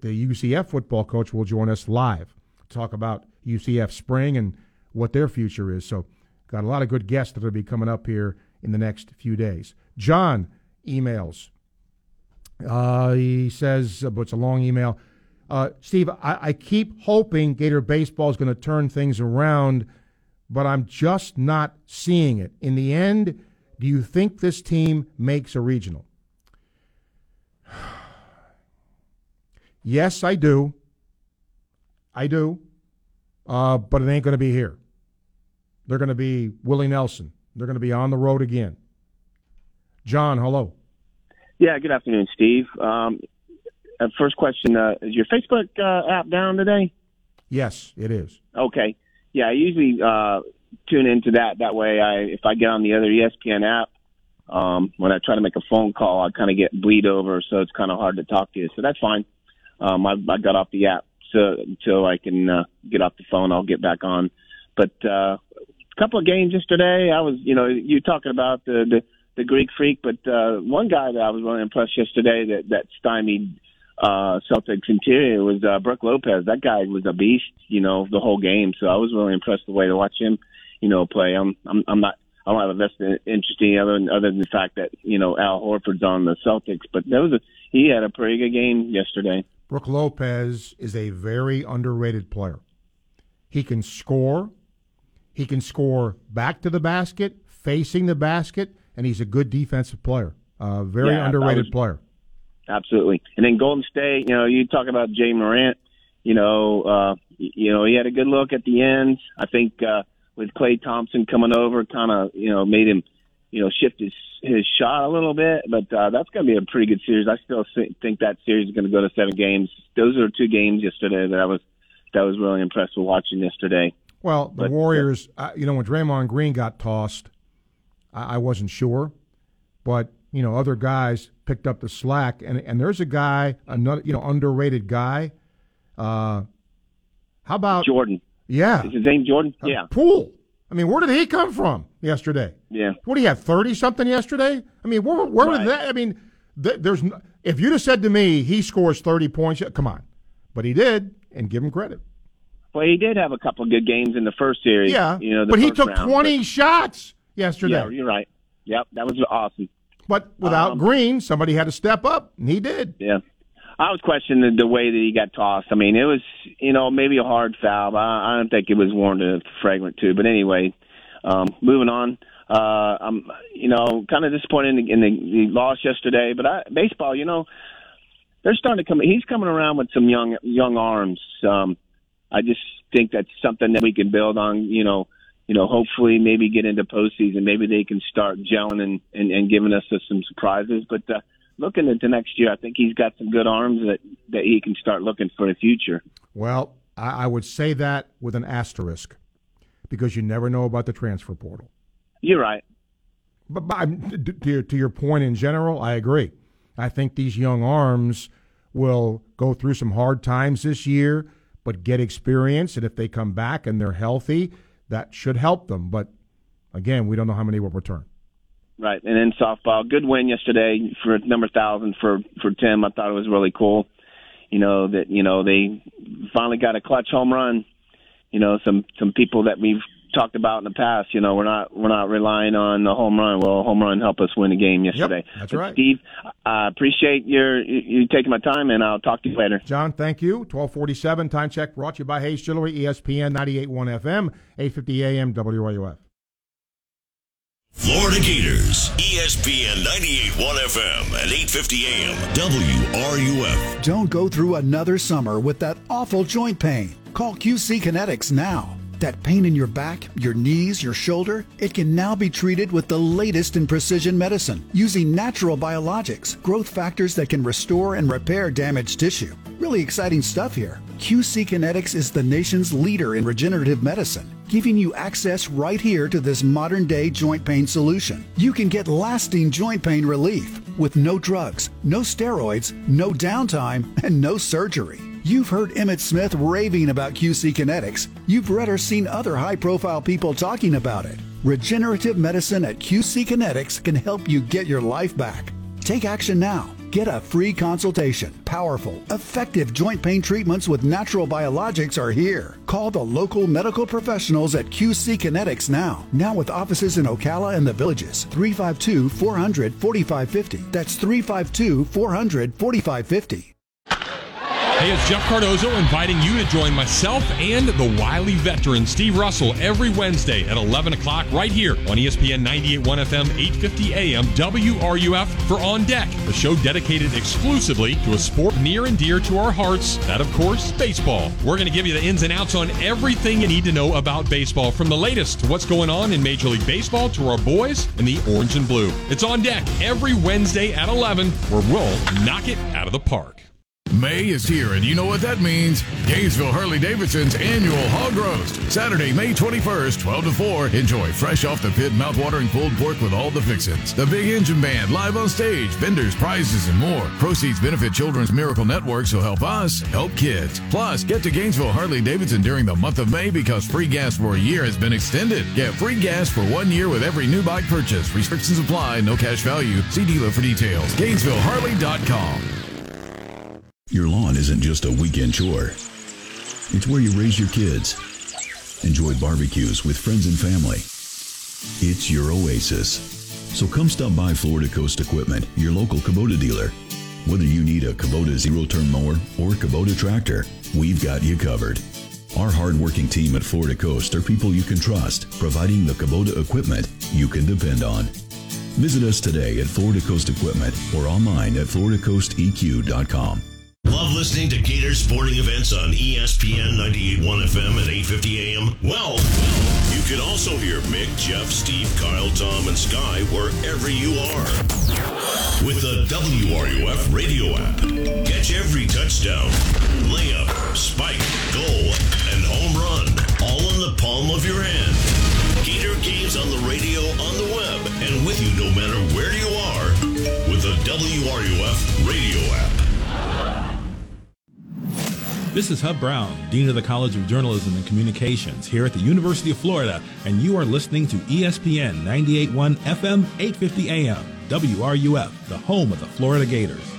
The UCF football coach will join us live to talk about UCF spring and what their future is. So, got a lot of good guests that will be coming up here in the next few days. John emails. Uh, he says, uh, but it's a long email. Uh, Steve, I, I keep hoping Gator baseball is going to turn things around, but I'm just not seeing it. In the end, do you think this team makes a regional? Yes, I do. I do. Uh, but it ain't going to be here. They're going to be Willie Nelson. They're going to be on the road again. John, hello. Yeah, good afternoon, Steve. Um, uh, first question: uh, Is your Facebook uh, app down today? Yes, it is. Okay. Yeah, I usually uh, tune into that. That way, I if I get on the other ESPN app, um, when I try to make a phone call, I kind of get bleed over, so it's kind of hard to talk to you. So that's fine. Um, I, I got off the app so until I can uh, get off the phone. I'll get back on. But uh, a couple of games yesterday, I was, you know, you talking about the the, the Greek Freak, but uh, one guy that I was really impressed yesterday that that stymied uh, Celtics interior was uh, Brooke Lopez. That guy was a beast, you know, the whole game. So I was really impressed the way to watch him, you know, play. I'm I'm, I'm not. I don't have a vested interest in other than other than the fact that you know Al Horford's on the Celtics, but that was a he had a pretty good game yesterday. Brooke Lopez is a very underrated player. He can score. He can score back to the basket, facing the basket, and he's a good defensive player. Uh, very Yeah, underrated was- player. Absolutely. And then Golden State, you know, you talk about Ja Morant, you know, uh, you know, he had a good look at the end. I think, uh, with Klay Thompson coming over, kind of, you know, made him, you know, shift his, his shot a little bit, but, uh, that's going to be a pretty good series. I still think that series is going to go to seven games. Those are two games yesterday that I was, that I was really impressed with watching yesterday. Well, the But, uh, Warriors, uh, you know, when Draymond Green got tossed, I, I wasn't sure, but you know, other guys picked up the slack, and and there's a guy, another you know, underrated guy. Uh, how about Jordan? Yeah, Is his name Jordan? Yeah. Poole. I mean, where did he come from yesterday? Yeah. What do you have? Thirty something yesterday? I mean, where, where was Right. that? I mean, th- there's no, if you'd have said to me he scores thirty points, come on, but he did, and give him credit. Well, he did have a couple of good games in the first series. Yeah, You know, but he took round, twenty shots yesterday. Yeah, you're right. Yep, that was awesome. But without Um, Green, somebody had to step up, and he did. Yeah. I was questioning the, way that he got tossed. I mean, it was, you know, maybe a hard foul, but I, I don't think it was warranted a flagrant two. But anyway, um, moving on. Uh, I'm, you know, kind of disappointed in the, in the, the loss yesterday. But I, baseball, you know, they're starting to come. He's coming around with some young young arms. Um, I just think that's something that we can build on. You know, you know, hopefully maybe get into postseason. Maybe they can start gelling and and, and giving us uh, some surprises. But uh, looking into next year, I think he's got some good arms that that he can start looking for the future. Well, I, I would say that with an asterisk because you never know about the transfer portal. You're right. But, but to, your, to your point in general, I agree. I think these young arms will go through some hard times this year, but get experience. And if they come back and they're healthy, that should help them. But again, we don't know how many will return. Right, and then softball, good win yesterday for number thousand for for Tim. I thought it was really cool. You know that you know they finally got a clutch home run. You know some some people that we've talked about in the past. You know we're not we're not relying on the home run. Well, home run helped us win the game yesterday. Yep, that's but right, Steve. I appreciate your you taking my time, and I'll talk to you later. John, thank you. Twelve forty seven time check brought to you by Hayes Jewelry, ESPN ninety eight one FM, eight fifty AM, WRUF. Florida Gators, ESPN 98.1 FM and 8:50 AM, WRUF. Don't go through another summer with that awful joint pain. Call QC Kinetics now. That pain in your back, your knees, your shoulder, it can now be treated with the latest in precision medicine using natural biologics, growth factors that can restore and repair damaged tissue. Really exciting stuff here. QC Kinetics is the nation's leader in regenerative medicine, giving you access right here to this modern day joint pain solution. You can get lasting joint pain relief with no drugs, no steroids, no downtime, and no surgery. You've heard Emmitt Smith raving about QC Kinetics. You've read or seen other high profile people talking about it. Regenerative medicine at QC Kinetics can help you get your life back. Take action now. Get a free consultation. Powerful, effective joint pain treatments with natural biologics are here. Call the local medical professionals at QC Kinetics now. Now with offices in Ocala and the villages. 352 400 4550. That's 352 400 4550. Hey, it's Jeff Cardozo inviting you to join myself and the wily veteran Steve Russell every Wednesday at 11 o'clock right here on ESPN 98.1 FM, 850 AM, WRUF for On Deck, the show dedicated exclusively to a sport near and dear to our hearts, that of course, baseball. We're going to give you the ins and outs on everything you need to know about baseball, from the latest to what's going on in Major League Baseball to our boys in the orange and blue. It's On Deck every Wednesday at 11, where we'll knock it out of the park. May is here, and you know what that means. Gainesville Harley Davidson's annual hog roast. Saturday, May 21st, 12 to 4. Enjoy fresh off the pit, mouthwatering pulled pork with all the fixins. The Big Engine Band live on stage, vendors, prizes, and more. Proceeds benefit Children's Miracle Network, so help us help kids. Plus, get to Gainesville Harley Davidson during the month of May because free gas for a year has been extended. Get free gas for one year with every new bike purchase. Restrictions apply, no cash value. See dealer for details. GainesvilleHarley.com. Your lawn isn't just a weekend chore. It's where you raise your kids. Enjoy barbecues with friends and family. It's your oasis. So come stop by Florida Coast Equipment, your local Kubota dealer. Whether you need a Kubota zero-turn mower or Kubota tractor, we've got you covered. Our hardworking team at Florida Coast are people you can trust, providing the Kubota equipment you can depend on. Visit us today at Florida Coast Equipment or online at floridacoasteq.com. Love listening to Gator sporting events on ESPN 98.1 FM and 8:50 AM. Well, you can also hear Mick, Jeff, Steve, Kyle, Tom, and Sky wherever you are with the WRUF radio app. Catch every touchdown, layup, spike, This is Hub Brown, Dean of the College of Journalism and Communications here at the University of Florida, and you are listening to ESPN 98.1 FM, 850 AM, WRUF, the home of the Florida Gators.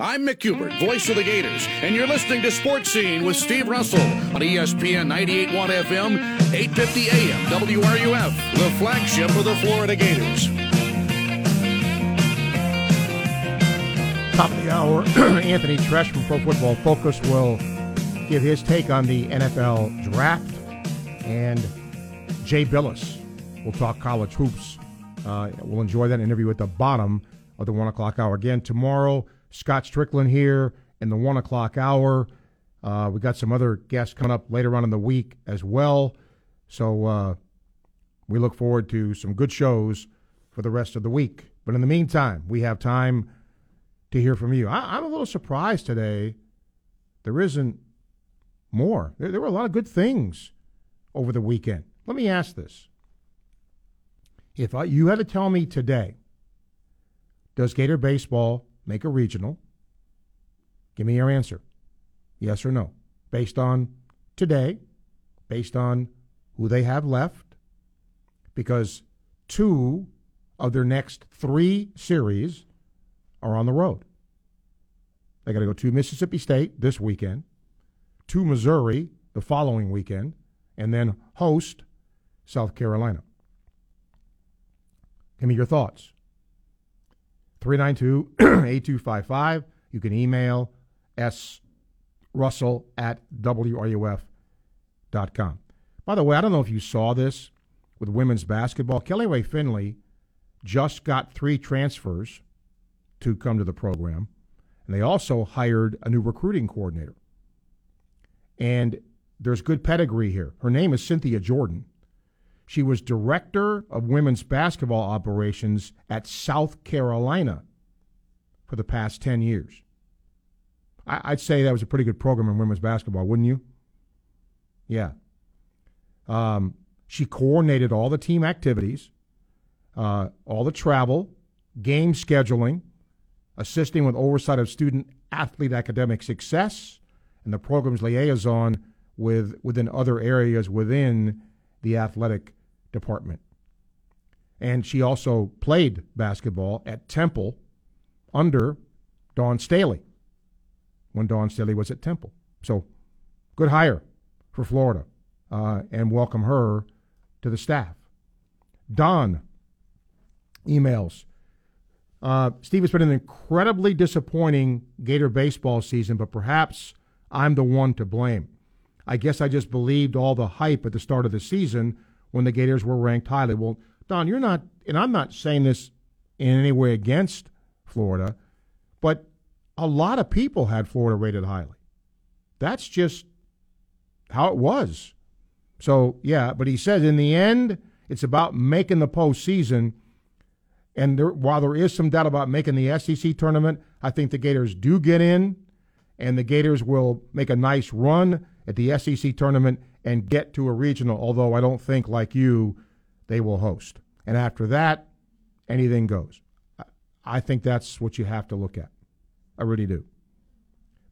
I'm Mick Hubert, voice of the Gators, and you're listening to Sports Scene with Steve Russell on ESPN 98.1 FM, 850 AM, WRUF, the flagship of the Florida Gators. Top of the hour, Anthony Treash from Pro Football Focus will give his take on the NFL draft. And Jay Bilas will talk college hoops. Uh, we'll enjoy that interview at the bottom of the 1 o'clock hour. Again, tomorrow, Scott Stricklin here in the 1 o'clock hour. Uh, we got some other guests coming up later on in the week as well. So uh, we look forward to some good shows for the rest of the week. But in the meantime, we have time to hear from you. I, am a little surprised today. There isn't more. There, there, were a lot of good things over the weekend. let me ask this. If I, you had to tell me today, does Gator Baseball make a regional? Give me your answer. Yes or no? Based on today, based on who they have left, because two of their next three series are on the road. They got to go to Mississippi State this weekend, to Missouri the following weekend, and then host South Carolina. Give me your thoughts. 392 8255. You can email s russell at wruf.com. By the way, I don't know if you saw this with women's basketball. Kelly Rae Finley just got three transfers to come to the program, and they also hired a new recruiting coordinator. And there's good pedigree here. Her name is Cynthia Jordan. She was director of women's basketball operations at South Carolina for the past 10 years. I, would say that was a pretty good program in women's basketball, wouldn't you? Yeah. Um, she coordinated all the team activities, uh, all the travel, game scheduling, assisting with oversight of student athlete academic success, and the program's liaison with within other areas within the athletic department. And she also played basketball at Temple under Dawn Staley when Dawn Staley was at Temple. So, good hire for Florida, uh, and welcome her to the staff. Don emails. Uh, Steve, it's been an incredibly disappointing Gator baseball season, but perhaps I'm the one to blame. I guess I just believed all the hype at the start of the season when the Gators were ranked highly. Well, Don, you're not, and I'm not saying this in any way against Florida, but a lot of people had Florida rated highly. That's just how it was. So, yeah, but he says in the end, it's about making the postseason. And there, while there is some doubt about making the SEC tournament, I think the Gators do get in, and the Gators will make a nice run at the SEC tournament and get to a regional, although I don't think, like you, they will host. And after that, anything goes. I think that's what you have to look at. I really do.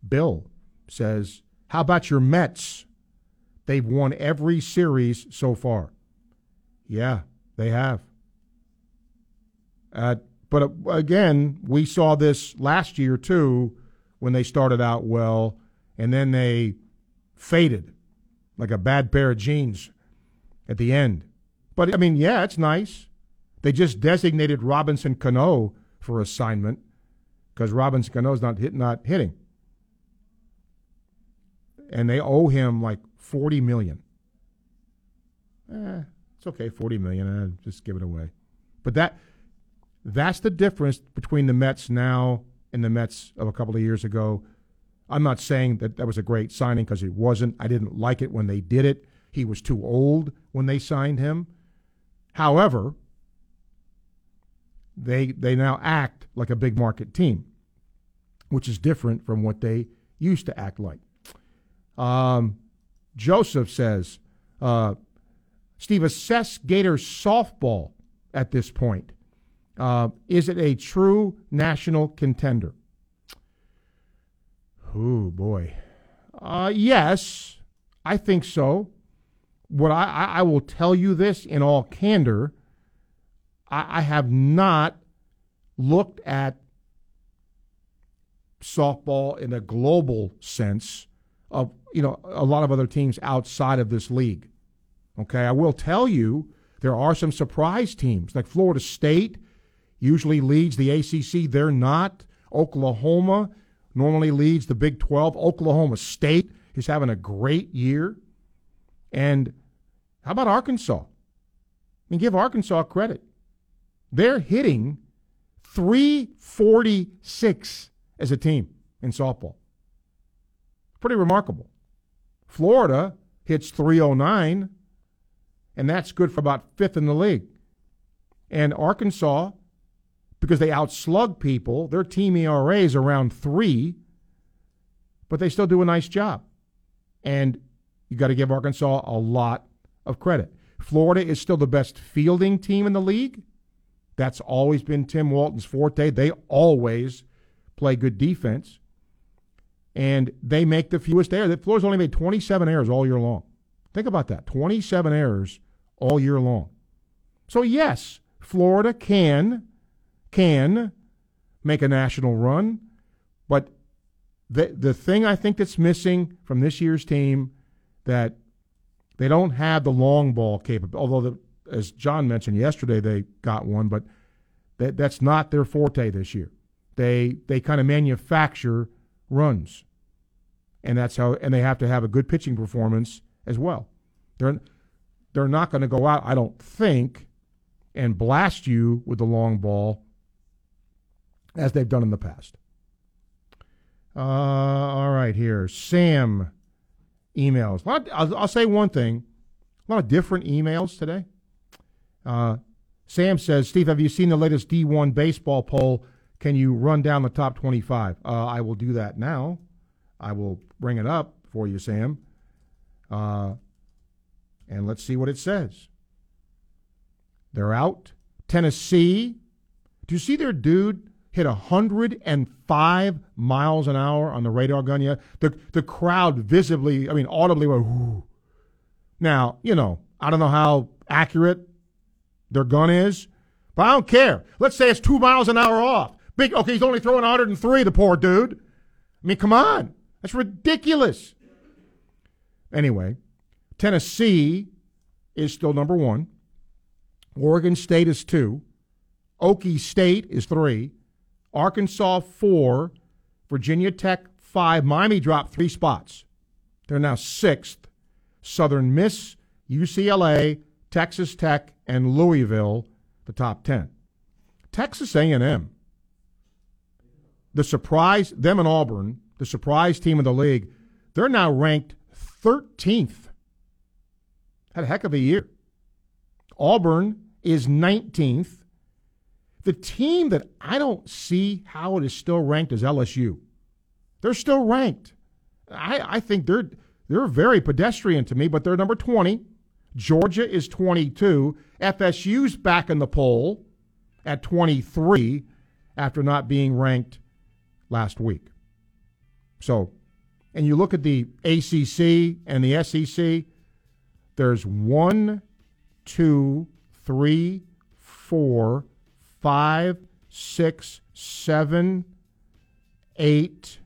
Bill says, How about your Mets? They've won every series so far. Yeah, they have. Uh, but uh, again, we saw this last year too when they started out well and then they faded like a bad pair of jeans at the end. But I mean, yeah, it's nice. They just designated Robinson Cano for assignment because Robinson Cano's not hit, not hitting, and they owe him like forty million. Eh, it's okay, forty million. Eh, just give it away. But that that's the difference between the Mets now and the Mets of a couple of years ago. I'm not saying that that was a great signing because it wasn't. I didn't like it when they did it. He was too old when they signed him. However, they they now act like a big market team, which is different from what they used to act like. Um, Joseph says, uh, Steve, assess Gators softball at this point. Uh, is it a true national contender? Oh boy. Uh, yes, I think so. What I, I will tell you this in all candor, I, I have not looked at softball in a global sense of you know a lot of other teams outside of this league. Okay, I will tell you there are some surprise teams like Florida State usually leads the ACC. They're not. Oklahoma normally leads the Big 12. Oklahoma State is having a great year. And how about Arkansas? I mean, give Arkansas credit. They're hitting 346 as a team in softball. Pretty remarkable. Florida hits 309, and that's good for about fifth in the league. And Arkansas because they outslug people. Their team ERA is around three, but they still do a nice job. And you got to give Arkansas a lot of credit. Florida is still the best fielding team in the league. That's always been Tim Walton's forte. They always play good defense. And they make the fewest errors. Florida's only made 27 errors all year long. Think about that 27 errors all year long. So, yes, Florida can, can make a national run. But the, the thing I think that's missing from this year's team that they don't have the long ball capability, although, the, as John mentioned yesterday, they got one, but that, that's not their forte this year. They, they kind of manufacture runs. And that's how, and they have to have a good pitching performance as well. They're, they're not going to go out, I don't think, and blast you with the long ball as they've done in the past. Uh, all right, here. Sam emails. I'll, I'll, say one thing a lot of different emails today. Uh, Sam says, Steve, have you seen the latest D1 baseball poll? Can you run down the top 25? Uh, I will do that now. I will bring it up for you, Sam. Uh, and let's see what it says. They're out. Tennessee. Do you see their dude hit 105 miles an hour on the radar gun yet? The, the crowd visibly, I mean, audibly went, Ooh. Now, you know, I don't know how accurate their gun is, but I don't care. Let's say it's two miles an hour off. Big, okay, he's only throwing 103, the poor dude. I mean, come on. That's ridiculous. Anyway, Tennessee is still number one. Oregon State is two. Okie State is three. Arkansas four. Virginia Tech five. Miami dropped three spots. They're now sixth. Southern Miss, UCLA, Texas Tech, and Louisville, the top ten. Texas A&M, the surprise, them and Auburn, the surprise team of the league, they're now ranked 13th. Had a heck of a year. Auburn is 19th. The team that I don't see how it is still ranked is LSU. They're still ranked. I, I think they're they're very pedestrian to me, but they're number 20. Georgia is 22. FSU's back in the poll at 23 after not being ranked last week. So, and you look at the ACC and the SEC, there's one, two, three, four, five, six, seven, eight,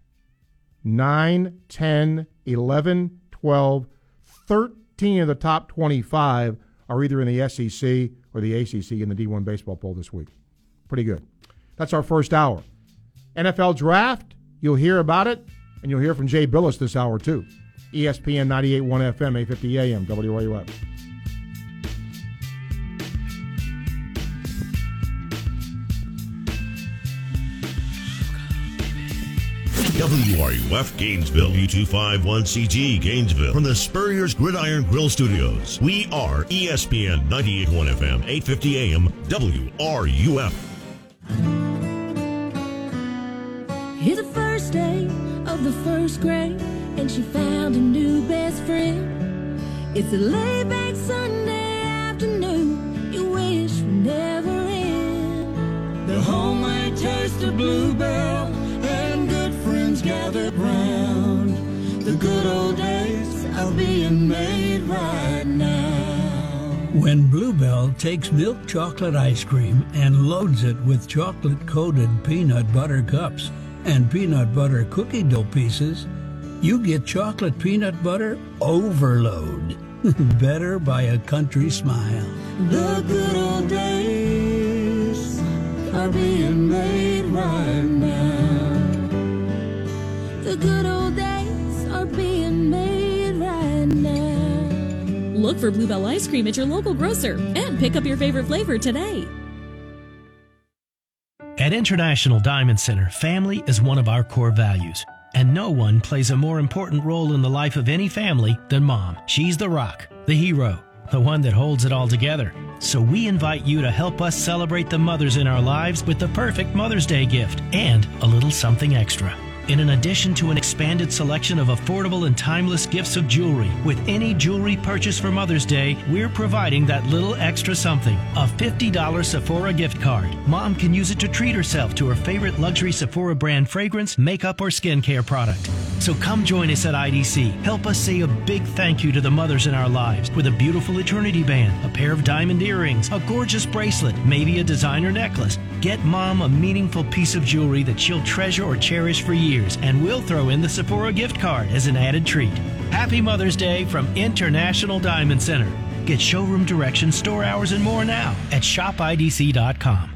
nine, ten, eleven, twelve, thirteen of the top 25 are either in the SEC or the ACC in the D1 baseball poll this week. Pretty good. That's our first hour. NFL draft, you'll hear about it, and you'll hear from Jay Bilas this hour too. ESPN 98.1 FM, 850 AM, WRUF. WRUF Gainesville, U251CG Gainesville, from the Spurrier's Gridiron Grill Studios. We are ESPN 98.1 FM, 850 AM, WRUF. It's the first day of the first grade, and she found a new best friend. It's a laid back Sunday afternoon, you wish would never end. The homemade taste of bluebell gathered round. The good old days are being made right now. When Bluebell takes milk chocolate ice cream and loads it with chocolate coated peanut butter cups and peanut butter cookie dough pieces, you get chocolate peanut butter overload. Better by a country smile. The good old days are being made right now. The good old days are being made right now. Look for Bluebell ice cream at your local grocer and pick up your favorite flavor today. At International Diamond Center, family is one of our core values. And no one plays a more important role in the life of any family than mom. She's the rock, the hero, the one that holds it all together. So we invite you to help us celebrate the mothers in our lives with the perfect Mother's Day gift and a little something extra. In an addition to an expanded selection of affordable and timeless gifts of jewelry. With any jewelry purchase for Mother's Day, we're providing that little extra something a $50 Sephora gift card. Mom can use it to treat herself to her favorite luxury Sephora brand fragrance, makeup, or skincare product. So come join us at IDC. Help us say a big thank you to the mothers in our lives with a beautiful eternity band, a pair of diamond earrings, a gorgeous bracelet, maybe a designer necklace. Get mom a meaningful piece of jewelry that she'll treasure or cherish for years, and we'll throw in the Sephora gift card as an added treat. Happy Mother's Day from International Diamond Center. Get showroom directions, store hours, and more now at shopidc.com.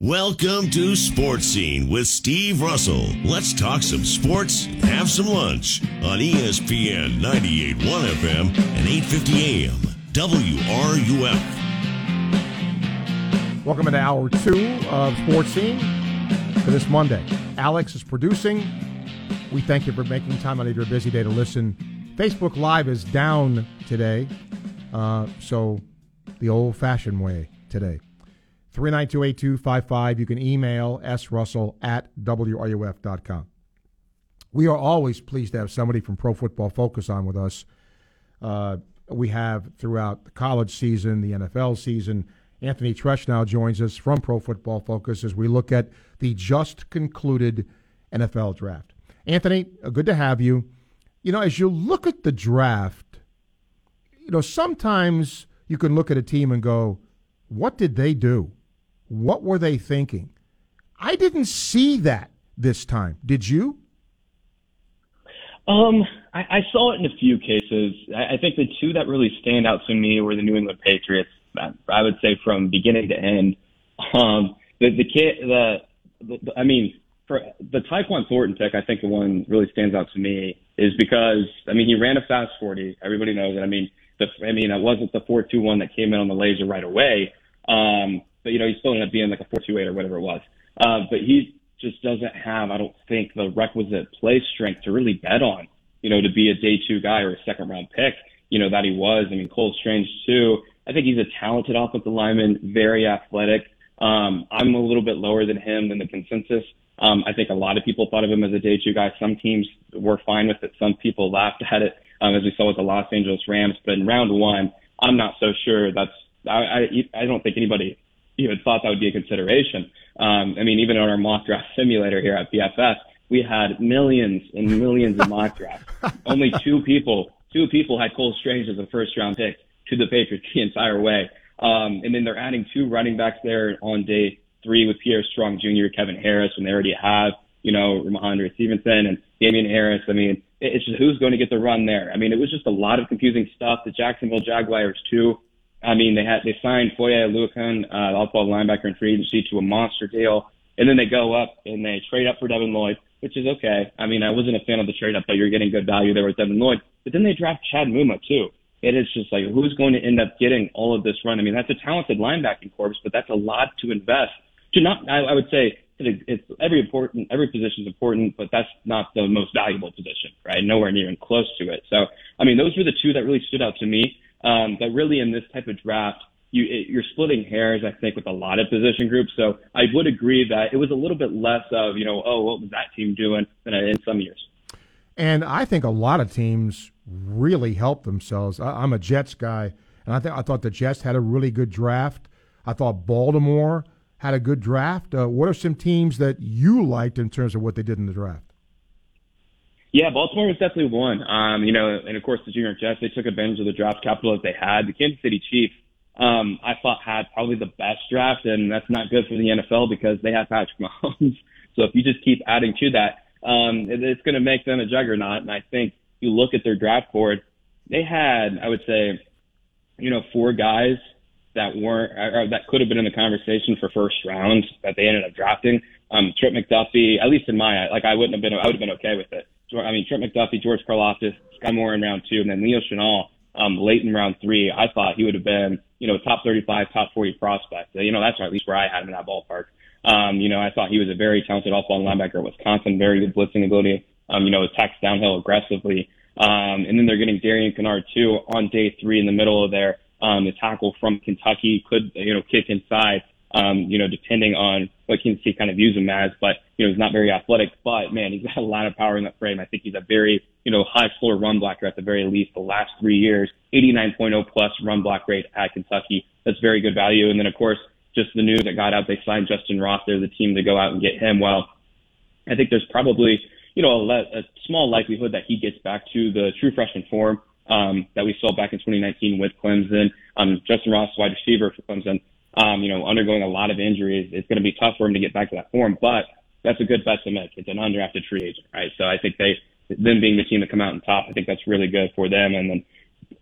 Welcome to Sports Scene with Steve Russell. Let's talk some sports, have some lunch on ESPN 98.1 FM and 8:50 AM WRUF. Welcome to hour two of Sports Scene for this Monday. Alex is producing. We thank you for making time out of your busy day to listen. Facebook Live is down today, uh, so the old-fashioned way today. 3928255. You can email srussell at wruf.com. We are always pleased to have somebody from Pro Football Focus on with us. Uh, we have throughout the college season, the NFL season. Anthony Treash now joins us from Pro Football Focus as we look at the just concluded NFL draft. Anthony, uh, good to have you. You know, as you look at the draft, you know, sometimes you can look at a team and go, what did they do? What were they thinking? I didn't see that this time. Did you? Um, I, I saw it in a few cases. I, I think the two that really stand out to me were the New England Patriots. I, would say from beginning to end. Um, the the kid, the, the, I mean, for the Tyquan Thornton pick, I think the one really stands out to me is because I mean he ran a fast forty. Everybody knows it. I mean, the I mean it wasn't the four two one that came in on the laser right away. Um, but you know he still ended up being like a four two eight or whatever it was. Uh, but he just doesn't have, I don't think, the requisite play strength to really bet on. You know, to be a day two guy or a second round pick. You know that he was. I mean, Cole Strange too. I think he's a talented offensive lineman, very athletic. Um, I'm a little bit lower than him than the consensus. Um, I think a lot of people thought of him as a day two guy. Some teams were fine with it. Some people laughed at it, um, as we saw with the Los Angeles Rams. But in round one, I'm not so sure that's. I, I, I don't think anybody even thought that would be a consideration. Um, I mean, even on our mock draft simulator here at PFF, we had millions and millions of mock drafts. Only two people, two people had Cole Strange as a first round pick to the Patriots the entire way. Um, and then they're adding two running backs there on day three with Pierre Strong Jr., Kevin Harris, when they already have, you know, Rhamondre Stevenson and Damien Harris. I mean, it's just who's going to get the run there. I mean, it was just a lot of confusing stuff. The Jacksonville Jaguars too. I mean, they had they signed Foye Oluokun, uh, off-ball linebacker in free agency, to a monster deal, and then they go up and they trade up for Devin Lloyd, which is okay. I mean, I wasn't a fan of the trade up, but you're getting good value there with Devin Lloyd. But then they draft Chad Muma too. It is just like who's going to end up getting all of this run? I mean, that's a talented linebacking corps, but that's a lot to invest. To not, I, I would say it's, it's every important, every position is important, but that's not the most valuable position, right? Nowhere near and close to it. So, I mean, those were the two that really stood out to me. Um, but really, in this type of draft, you, it, you're splitting hairs, I think, with a lot of position groups. So I would agree that it was a little bit less of, you know, oh, what was that team doing than in some years. And I think a lot of teams really helped themselves. I, I'm a Jets guy, and I, th- I thought the Jets had a really good draft. I thought Baltimore had a good draft. Uh, what are some teams that you liked in terms of what they did in the draft? Yeah, Baltimore was definitely one. Um, you know, and of course the New York Jets, they took advantage of the draft capital that they had. The Kansas City Chiefs, um, I thought had probably the best draft, and that's not good for the NFL because they have Patrick Mahomes. so if you just keep adding to that, um, it, it's going to make them a juggernaut. And I think you look at their draft board, they had, I would say, you know, four guys that weren't, or that could have been in the conversation for first round that they ended up drafting. Um, Trent McDuffie, at least in my, like I wouldn't have been, I would have been okay with it. I mean, Trent McDuffie, George Karlaftis, Sky Moore in round two, and then Leo Chenal, um, late in round three. I thought he would have been, you know, top 35, top 40 prospect. You know, that's at least where I had him in that ballpark. Um, you know, I thought he was a very talented off-ball linebacker at Wisconsin, very good blitzing ability. Um, you know, attacks downhill aggressively. Um, and then they're getting Darian Kinnard too on day three in the middle of there. Um, the tackle from Kentucky could, you know, kick inside. um, you know, depending on what Kansas kind of views him as. But, you know, he's not very athletic, but man, he's got a lot of power in that frame. I think he's a very, you know, high floor run blocker at the very least the last three years, 89.0 plus run block rate at Kentucky. That's very good value. And then, of course, just the news that got out, they signed Justin Ross. They're the team to go out and get him. Well, I think there's probably, you know, a, a small likelihood that he gets back to the true freshman form um, that we saw back in 2019 with Clemson. Um, Justin Ross, wide receiver for Clemson, um, you know, undergoing a lot of injuries. It's going to be tough for him to get back to that form, but that's a good bet to make. It's an undrafted free agent, right? So I think they, them being the team that come out on top, I think that's really good for them. And then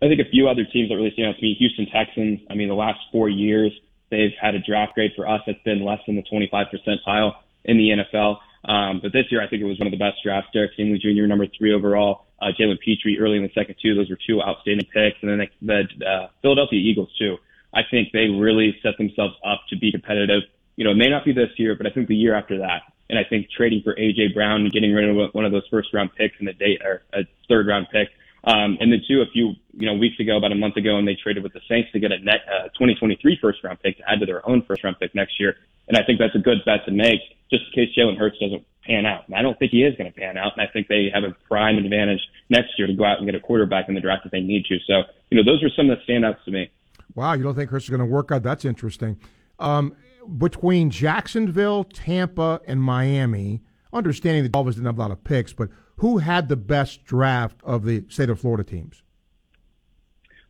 I think a few other teams that really stand out to me, Houston Texans. I mean, the last four years, they've had a draft grade for us that's been less than the 25 percentile in the NFL. Um, but this year, I think it was one of the best drafts. Derek Stingley Jr., number three overall. Uh, Jalen Pitre early in the second, two. Those were two outstanding picks. And then the uh, Philadelphia Eagles, too. I think they really set themselves up to be competitive. You know, it may not be this year, but I think the year after that. And I think trading for AJ Brown and getting rid of one of those first round picks in the date or a third round pick. Um, and then two, a few, you know, weeks ago, about a month ago, and they traded with the Saints to get a net, uh, 2023 first round pick to add to their own first round pick next year. And I think that's a good bet to make just in case Jalen Hurts doesn't pan out. And I don't think he is going to pan out. And I think they have a prime advantage next year to go out and get a quarterback in the draft if they need to. So, you know, those are some of the standouts to me. Wow, you don't think Hurts is going to work out? That's interesting. Um, between Jacksonville, Tampa, and Miami, understanding the Dolphins didn't have a lot of picks, but who had the best draft of the state of Florida teams?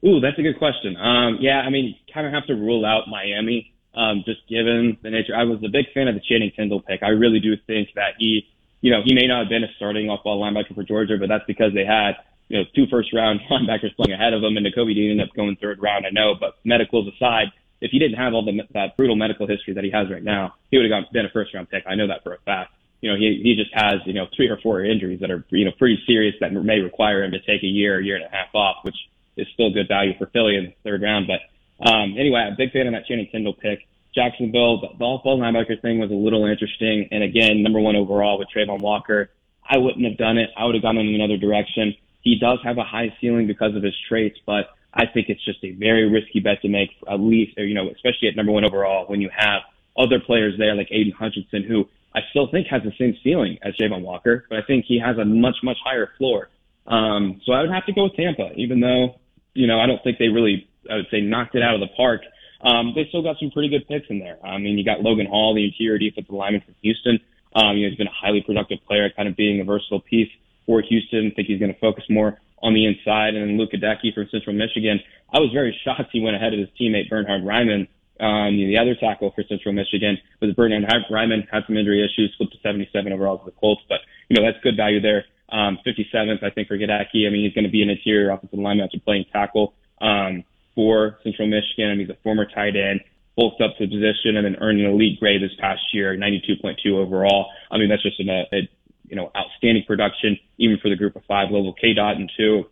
Ooh, that's a good question. Um, yeah, I mean, kind of have to rule out Miami, um, just given the nature. I was a big fan of the Channing Tindall pick. I really do think that he, you know, he may not have been a starting off ball linebacker for Georgia, but that's because they had you know, two first round linebackers playing ahead of him, and Nakobe Dean ended up going third round. I know, but medicals aside, if he didn't have all the that brutal medical history that he has right now, he would have been a first round pick. I know that for a fact. You know, he he just has you know three or four injuries that are you know pretty serious that may require him to take a year, year and a half off, which is still good value for Philly in the third round. But um, anyway, a big fan of that Channing Tindall pick. Jacksonville, the off-ball linebacker thing was a little interesting. And again, number one overall with Travon Walker. I wouldn't have done it. I would have gone in another direction. He does have a high ceiling because of his traits, but I think it's just a very risky bet to make, at least, or, you know, especially at number one overall when you have other players there like Aidan Hutchinson, who I still think has the same ceiling as Javon Walker, but I think he has a much, much higher floor. Um, so I would have to go with Tampa, even though, you know, I don't think they really, I would say, knocked it out of the park. Um, they still got some pretty good picks in there. I mean, you got Logan Hall, the interior defensive lineman from Houston. Um, you know, he's been a highly productive player, kind of being a versatile piece for Houston. I think he's going to focus more on the inside. And then Luke Goedeke from Central Michigan. I was very shocked he went ahead of his teammate Bernhard Raimann. Um, the other tackle for Central Michigan was Bernhard Raimann had some injury issues, slipped to 77 overall to the Colts, but you know that's good value there. Um, 57th, I think for Goedeke. I mean, he's going to be an interior offensive lineman after playing tackle um, for Central Michigan. I mean, he's a former tight end, bulked up to the position, and then earned an elite grade this past year, 92.2 overall. I mean, that's just an, a, you know, outstanding production, even for the group of five level. Cade Otton two,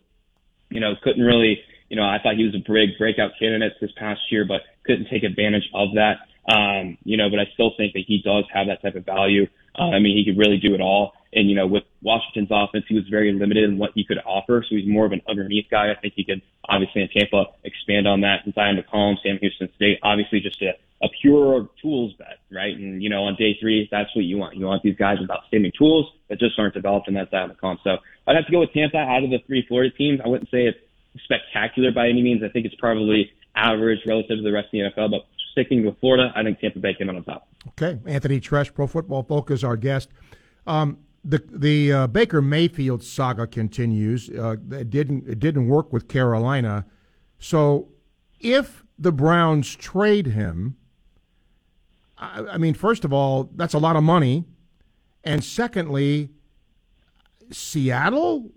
you know, couldn't really, you know, I thought he was a big breakout candidate this past year, but couldn't take advantage of that. Um, you know, but I still think that he does have that type of value. Uh, I mean, he could really do it all. And, you know, with Washington's offense, he was very limited in what he could offer. So he's more of an underneath guy. I think he could obviously in Tampa expand on that. And Zyon McCollum, Sam Houston State, obviously just a a pure tools bet, right? And you know, on day three, that's what you want. You want these guys with outstanding tools that just aren't developed in that side of the comp. So I'd have to go with Tampa out of the three Florida teams. I wouldn't say it's spectacular by any means. I think it's probably average relative to the rest of the NFL, but sticking with Florida, I think Tampa Bay came out on top. Okay, Anthony Treash, Pro Football Focus, our guest. Um, the the uh, Baker Mayfield saga continues. Uh, it didn't it didn't work with Carolina, so if the Browns trade him, I, I mean, first of all, that's a lot of money, and secondly, Seattle.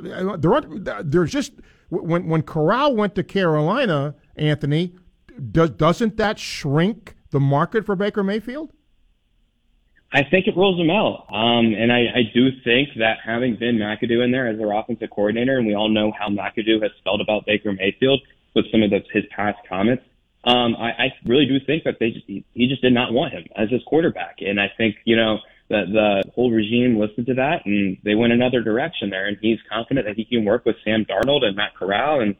There, there's just when when Corral went to Carolina, Anthony, does doesn't that shrink the market for Baker Mayfield? I think it rolls them out. Um, and I, I do think that having Ben McAdoo in there as their offensive coordinator, and we all know how McAdoo has felt about Baker Mayfield with some of the, his past comments, um, I, I really do think that they just he, he just did not want him as his quarterback, and I think you know that the whole regime listened to that and they went another direction there, and he's confident that he can work with Sam Darnold and Matt Corral, and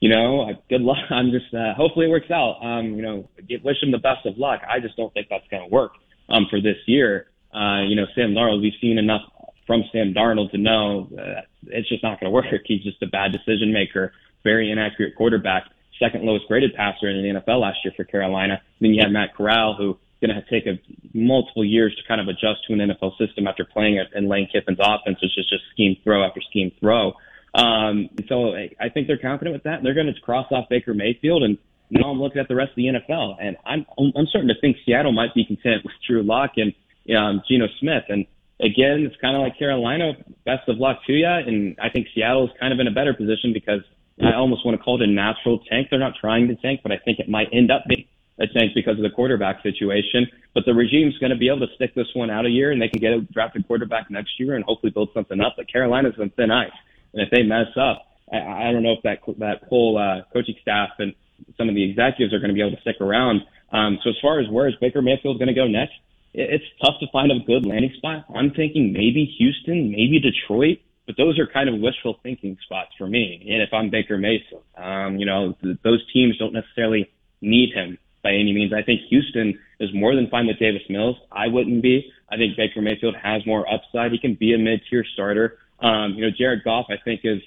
you know, good luck. I'm just uh, hopefully it works out. Um, you know, wish him the best of luck. I just don't think that's going to work um, for this year. Uh, you know, Sam Darnold, we've seen enough from Sam Darnold to know uh, it's just not going to work. He's just a bad decision maker, very inaccurate quarterback, second lowest graded passer in the NFL last year for Carolina. Then you have Matt Corral, who going to take a multiple years to kind of adjust to an NFL system after playing it in Lane Kiffin's offense, which is just scheme throw after scheme throw. Um, so I think they're confident with that. They're going to cross off Baker Mayfield, and now I'm looking at the rest of the NFL, and I'm I'm starting to think Seattle might be content with Drew Lock and um, Geno Smith. And again, it's kind of like Carolina. Best of luck to you. And I think Seattle is kind of in a better position because I almost want to call it a natural tank. They're not trying to tank, but I think it might end up being a tank because of the quarterback situation. But the regime's going to be able to stick this one out a year, and they can get a drafted quarterback next year and hopefully build something up. But Carolina's on thin ice. And if they mess up, I, I don't know if that that whole uh, coaching staff and some of the executives are going to be able to stick around. Um, so as far as where is Baker Mayfield going to go next, it, it's tough to find a good landing spot. I'm thinking maybe Houston, maybe Detroit, but those are kind of wishful thinking spots for me. And if I'm Baker Mayfield, um, you know, th- those teams don't necessarily need him by any means. I think Houston is more than fine with Davis Mills. I wouldn't be. I think Baker Mayfield has more upside. He can be a mid-tier starter. Um, you know, Jared Goff, I think, is,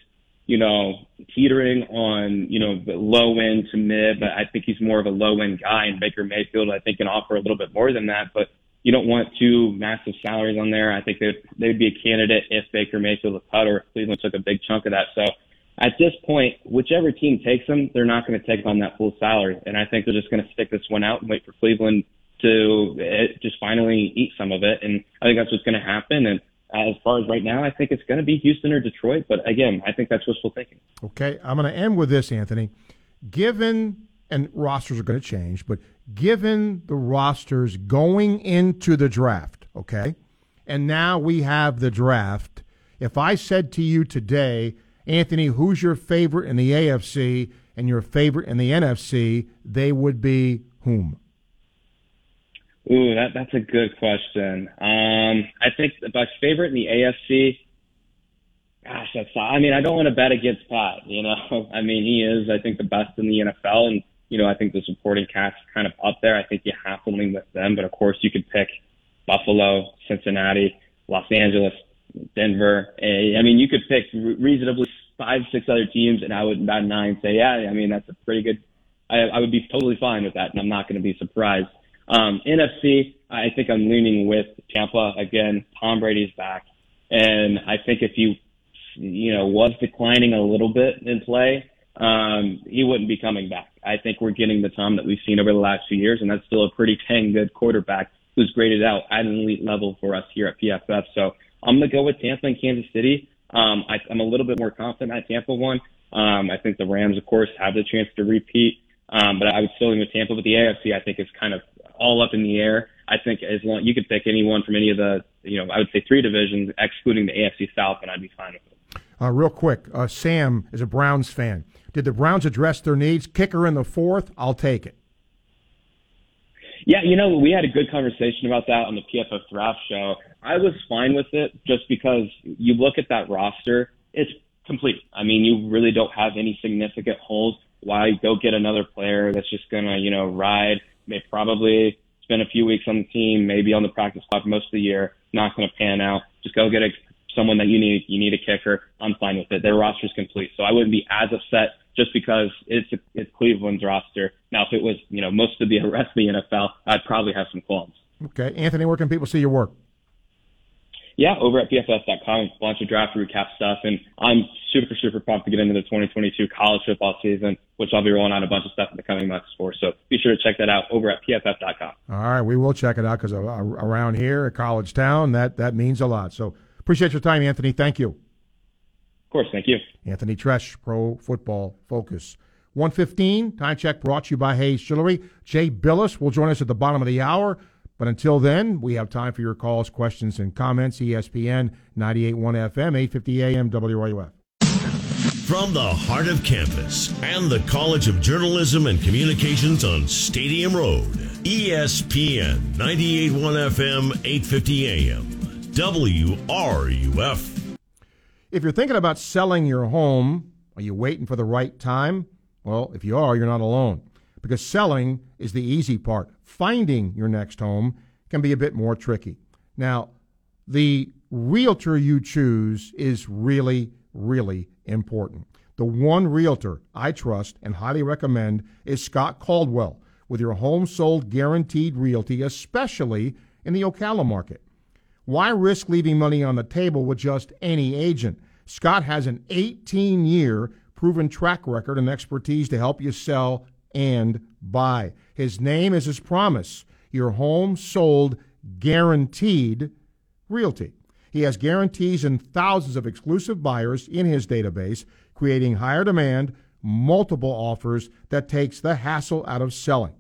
you know, teetering on, you know, the low end to mid, but I think he's more of a low end guy. And Baker Mayfield, I think, can offer a little bit more than that. But you don't want two massive salaries on there. I think they'd, they'd be a candidate if Baker Mayfield was cut or Cleveland took a big chunk of that. So at this point, whichever team takes them, they're not going to take on that full salary. And I think they're just going to stick this one out and wait for Cleveland to eh, just finally eat some of it. And I think that's what's going to happen. And as far as right now, I think it's going to be Houston or Detroit. But again, I think that's wishful thinking. Okay, I'm going to end with this, Anthony. Given and rosters are going to change, but given the rosters going into the draft, okay, and now we have the draft. If I said to you today, Anthony, who's your favorite in the AFC and your favorite in the NFC, they would be whom? Ooh, that that's a good question. Um, I think my favorite in the AFC. Gosh, that's. I mean, I don't want to bet against Pat. You know, I mean, he is. I think the best in the NFL, and you know, I think the supporting cast kind of up there. I think you have to lean with them, but of course, you could pick Buffalo, Cincinnati, Los Angeles, Denver. I mean, you could pick reasonably five, six other teams, and I would about nine say, yeah, I mean, that's a pretty good. I, I would be totally fine with that, and I'm not going to be surprised. Um, NFC, I think I'm leaning with Tampa again. Tom Brady's back, and I think if he, you know, was declining a little bit in play, um, he wouldn't be coming back. I think we're getting the Tom that we've seen over the last few years, and that's still a pretty dang good quarterback who's graded out at an elite level for us here at PFF. So I'm going to go with Tampa and Kansas City. Um, I, I'm a little bit more confident at Tampa one. Um, I think the Rams, of course, have the chance to repeat. Um, but I would still lean with Tampa. But the AFC, I think, is kind of all up in the air. I think as long you could pick anyone from any of the, you know, I would say three divisions, excluding the AFC South, and I'd be fine with it. Uh, real quick, uh, Sam is a Browns fan. Did the Browns address their needs? Kicker in the fourth, I'll take it. Yeah, you know, we had a good conversation about that on the PFF draft show. I was fine with it just because you look at that roster, it's complete. I mean, you really don't have any significant holes. Why go get another player that's just gonna, you know, ride? May probably spend a few weeks on the team, maybe on the practice squad most of the year. Not gonna pan out. Just go get a, someone that you need. You need a kicker. I'm fine with it. Their roster's complete, so I wouldn't be as upset just because it's it's Cleveland's roster. Now, if it was, you know, most of the rest of the NFL, I'd probably have some qualms. Okay, Anthony, where can people see your work? yeah, over at PFF.com, a bunch of draft recap stuff. And I'm super, super pumped to get into the 2022 college football season, which I'll be rolling out a bunch of stuff in the coming months for. So be sure to check that out over at PFF.com. All right, we will check it out because around here, at College Town, that, that means a lot. So appreciate your time, Anthony. Thank you. Of course, thank you. Anthony Treash, Pro Football Focus. 115, time check brought to you by Hayes Jewelry. Jay Bilas will join us at the bottom of the hour. But until then, we have time for your calls, questions, and comments. ESPN 98.1 FM, 850 AM, WRUF. From the heart of campus and the College of Journalism and Communications on Stadium Road, ESPN 98.1 FM, 850 AM, WRUF. If you're thinking about selling your home, are you waiting for the right time? Well, if you are, you're not alone because selling is the easy part. Finding your next home can be a bit more tricky. Now, the realtor you choose is really, really important. The one realtor I trust and highly recommend is Scott Caldwell with your home sold guaranteed realty, especially in the Ocala market. Why risk leaving money on the table with just any agent? Scott has an 18 year proven track record and expertise to help you sell and buy. His name is his promise your home sold guaranteed realty. He has guarantees and thousands of exclusive buyers in his database, creating higher demand, multiple offers that takes the hassle out of selling.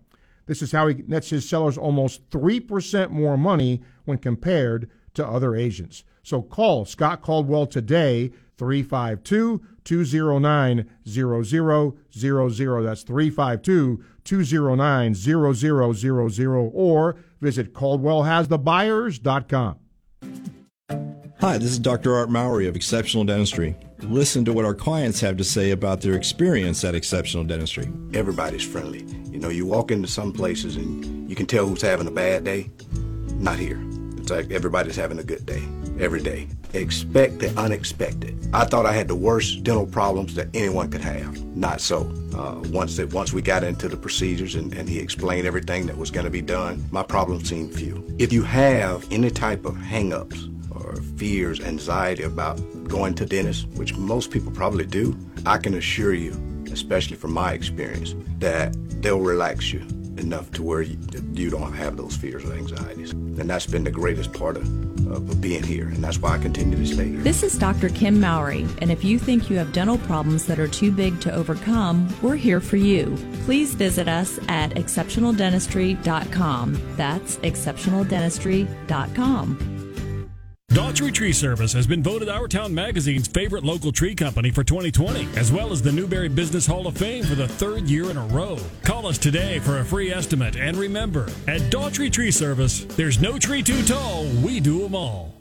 This is how he nets his sellers almost 3% more money when compared to other agents. So call Scott Caldwell today, 352 209 0000. That's 352 209 0000. Or visit CaldwellHasTheBuyers.com. Hi, this is Dr. Art Mowry of Exceptional Dentistry. Listen to what our clients have to say about their experience at Exceptional Dentistry. Everybody's friendly. You know, you walk into some places and you can tell who's having a bad day. Not here. It's like everybody's having a good day every day. Expect the unexpected. I thought I had the worst dental problems that anyone could have. Not so. Uh, once that once we got into the procedures and, and he explained everything that was going to be done, my problems seemed few. If you have any type of hangups or fears, anxiety about going to dentists, which most people probably do, I can assure you, especially from my experience, that they'll relax you enough to where you, you don't have those fears or anxieties. And that's been the greatest part of, of being here, and that's why I continue to stay here. This is Dr. Kim Mowry, and if you think you have dental problems that are too big to overcome, we're here for you. Please visit us at exceptionaldentistry.com. That's exceptionaldentistry.com. Daughtry Tree Service has been voted Our Town Magazine's favorite local tree company for 2020, as well as the Newberry Business Hall of Fame for the third year in a row. Call us today for a free estimate, and remember, at Daughtry Tree Service, there's no tree too tall, we do them all.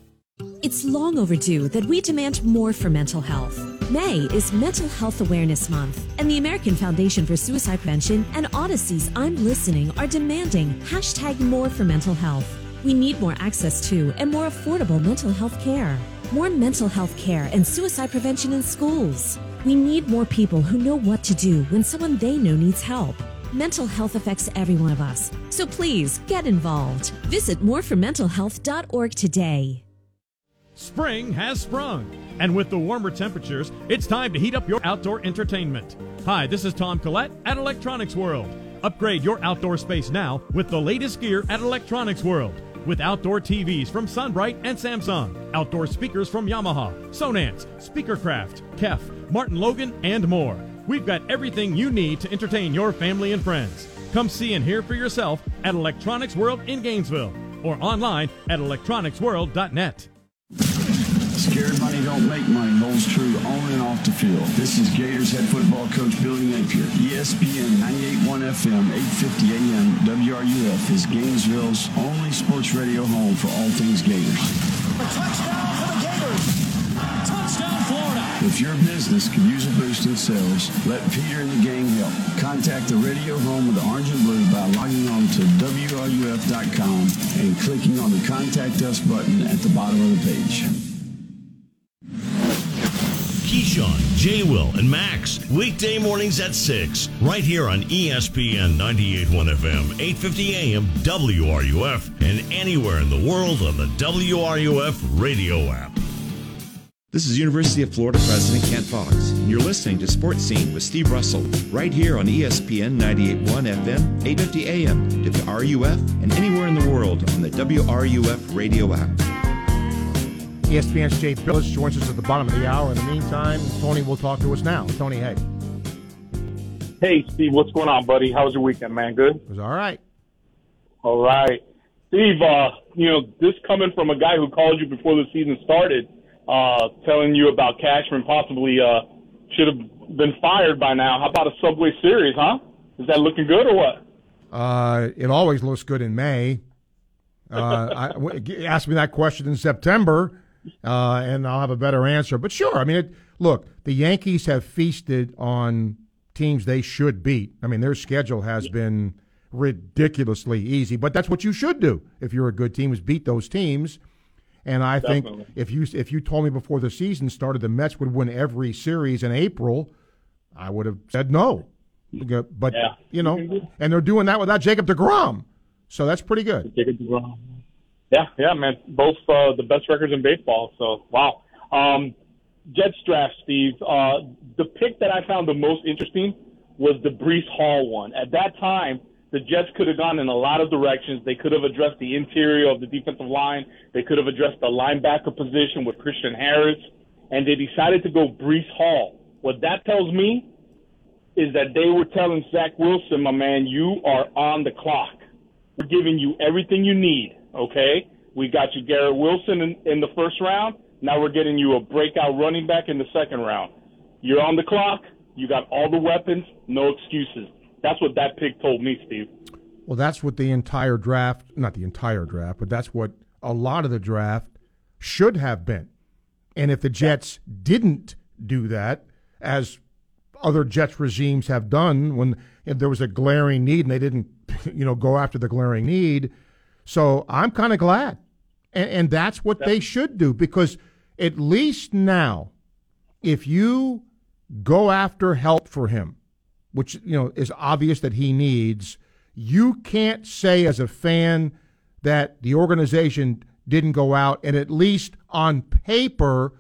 It's long overdue that we demand more for mental health. May is Mental Health Awareness Month, and the American Foundation for Suicide Prevention and Audacy's I'm Listening are demanding hashtag more for mental health. We need more access to and more affordable mental health care, more mental health care and suicide prevention in schools. We need more people who know what to do when someone they know needs help. Mental health affects every one of us, so please get involved. Visit moreformentalhealth.org today. Spring has sprung, and with the warmer temperatures, it's time to heat up your outdoor entertainment. Hi, this is Tom Collette at Electronics World. Upgrade your outdoor space now with the latest gear at Electronics World with outdoor TVs from SunBrite and Samsung, outdoor speakers from Yamaha, Sonance, Speakercraft, Kef, Martin Logan, and more. We've got everything you need to entertain your family and friends. Come see and hear for yourself at Electronics World in Gainesville or online at electronicsworld.net. Scared money don't make money holds true on and off the field. This is Gators head football coach Billy Napier. ESPN 98.1 FM, 850 AM, WRUF is Gainesville's only sports radio home for all things Gators. A touchdown for the Gators. Touchdown Florida. If your business could use a boost in sales, let Peter and the gang help. Contact the radio home of the orange and blue by logging on to WRUF.com and clicking on the Contact Us button at the bottom of the page. Keyshawn, J. Will, and Max. Weekday mornings at 6, right here on ESPN 98.1 FM, 850 AM, WRUF, and anywhere in the world on the WRUF radio app. This is University of Florida President Kent Fuchs, and you're listening to Sports Scene with Steve Russell, right here on ESPN 98.1 FM, 850 AM, WRUF, and anywhere in the world on the WRUF radio app. ESPN's Jay Bilas joins us at the bottom of the hour. In the meantime, Tony will talk to us now. Tony, hey. Hey, Steve, what's going on, buddy? How was your weekend, man? Good? It was all right. All right. Steve, uh, you know, this coming from a guy who called you before the season started, uh, telling you about Cashman possibly uh, should have been fired by now. How about a Subway Series, huh? Is that looking good or what? Uh, it always looks good in May. Uh, I, ask me that question in September, uh, and I'll have a better answer. But sure, I mean, it, look, the Yankees have feasted on teams they should beat. I mean, their schedule has been ridiculously easy, but that's what you should do if you're a good team is beat those teams. And I Definitely. think if you if you told me before the season started the Mets would win every series in April, I would have said no. But Yeah. you know, and they're doing that without Jacob Degrom, so that's pretty good. Jacob DeGrom. Yeah, yeah, man. Both uh, the best records in baseball. So wow. Um, Jets draft, Steve. Uh, the pick that I found the most interesting was the Breece Hall one. At that time, the Jets could have gone in a lot of directions. They could have addressed the interior of the defensive line. They could have addressed the linebacker position with Christian Harris, and they decided to go Breece Hall. What that tells me is that they were telling Zach Wilson, my man, you are on the clock. We're giving you everything you need, okay? We got you Garrett Wilson in, in the first round. Now we're getting you a breakout running back in the second round. You're on the clock. You got all the weapons. No excuses. That's what that pick told me, Steve. Well, that's what the entire draft, not the entire draft, but that's what a lot of the draft should have been. And if the Jets didn't do that, as other Jets regimes have done when there was a glaring need and they didn't, you know, go after the glaring need. So I'm kind of glad. And, and that's what they should do because at least now, if you go after help for him, which you know is obvious that he needs, you can't say as a fan that the organization didn't go out and at least on paper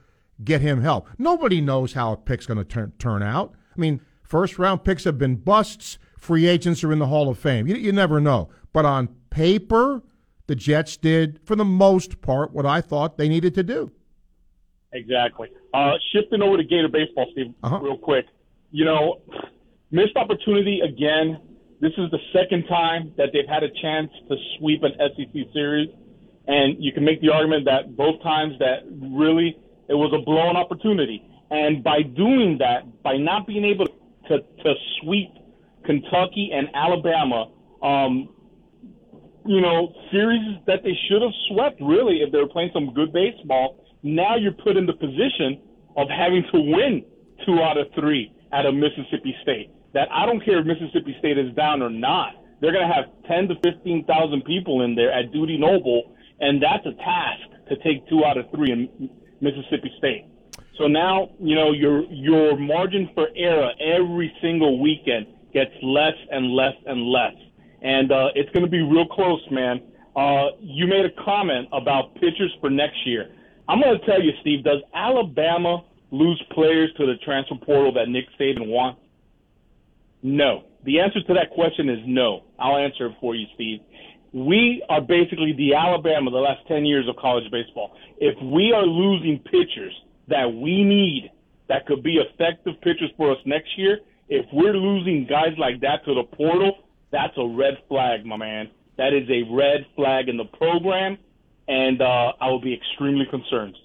get him help. Nobody knows how a pick's going to turn turn out. I mean, first round picks have been busts. Free agents are in the Hall of Fame. You, you never know. But on paper, the Jets did, for the most part, what I thought they needed to do. Exactly. Uh, shifting over to Gator baseball, Steve, real quick. You know, missed opportunity again. This is the second time that they've had a chance to sweep an SEC series, and you can make the argument that both times that really it was a blown opportunity. And by doing that, by not being able to to sweep Kentucky and Alabama, um, you know, series that they should have swept really if they were playing some good baseball. Now you're put in the position of having to win two out of three out of Mississippi State. That I don't care if Mississippi State is down or not. They're going to have 10 to 15,000 people in there at Dudy Noble, and that's a task to take two out of three in Mississippi State. So now, you know, your your margin for error every single weekend gets less and less and less. And uh, it's going to be real close, man. Uh, you made a comment about pitchers for next year. I'm going to tell you, Steve, does Alabama lose players to the transfer portal that Nick Saban wants? No. The answer to that question is no. I'll answer it for you, Steve. We are basically the Alabama of the last 10 years of college baseball. If we are losing pitchers that we need that could be effective pitchers for us next year, if we're losing guys like that to the portal, that's a red flag, my man. That is a red flag in the program, and uh, I will be extremely concerned.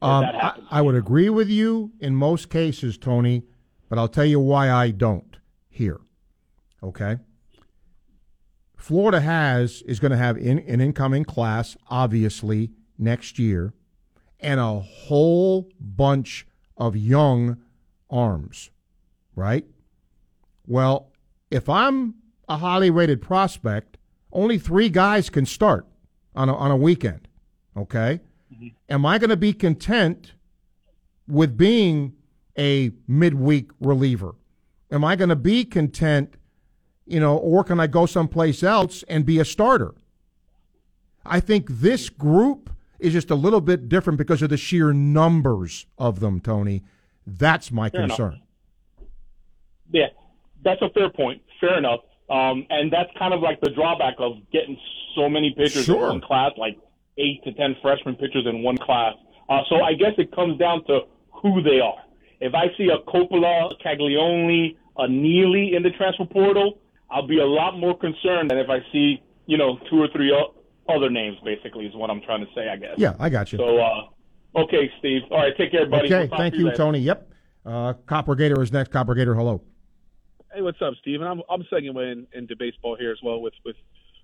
Um, I, I would agree with you in most cases, Tony, but I'll tell you why I don't here. Okay? Florida has is going to have in, an incoming class, obviously, next year, and a whole bunch of young arms, right? Well, if I'm a highly rated prospect, only three guys can start on a, on a weekend. Okay? Mm-hmm. Am I going to be content with being a midweek reliever? Am I going to be content, you know, or can I go someplace else and be a starter? I think this group is just a little bit different because of the sheer numbers of them, Tony. That's my Fair enough. concern. Yeah, that's a fair point. Fair enough. Um, and that's kind of like the drawback of getting so many pitchers Sure. in one class, like eight to ten freshman pitchers in one class. Uh, so I guess it comes down to who they are. If I see a Coppola, a Caglianone, a Neely in the transfer portal, I'll be a lot more concerned than if I see, you know, two or three other names. Basically, is what I'm trying to say. I guess. Yeah, I got you. So, uh, okay, Steve. All right, take care, buddy. Okay, We'll thank to you, later. Tony. Yep. Uh, Copper Gator is next. Copper Gator, hello. Hey, what's up, Steven? I'm I'm segueing in, into baseball here as well. With with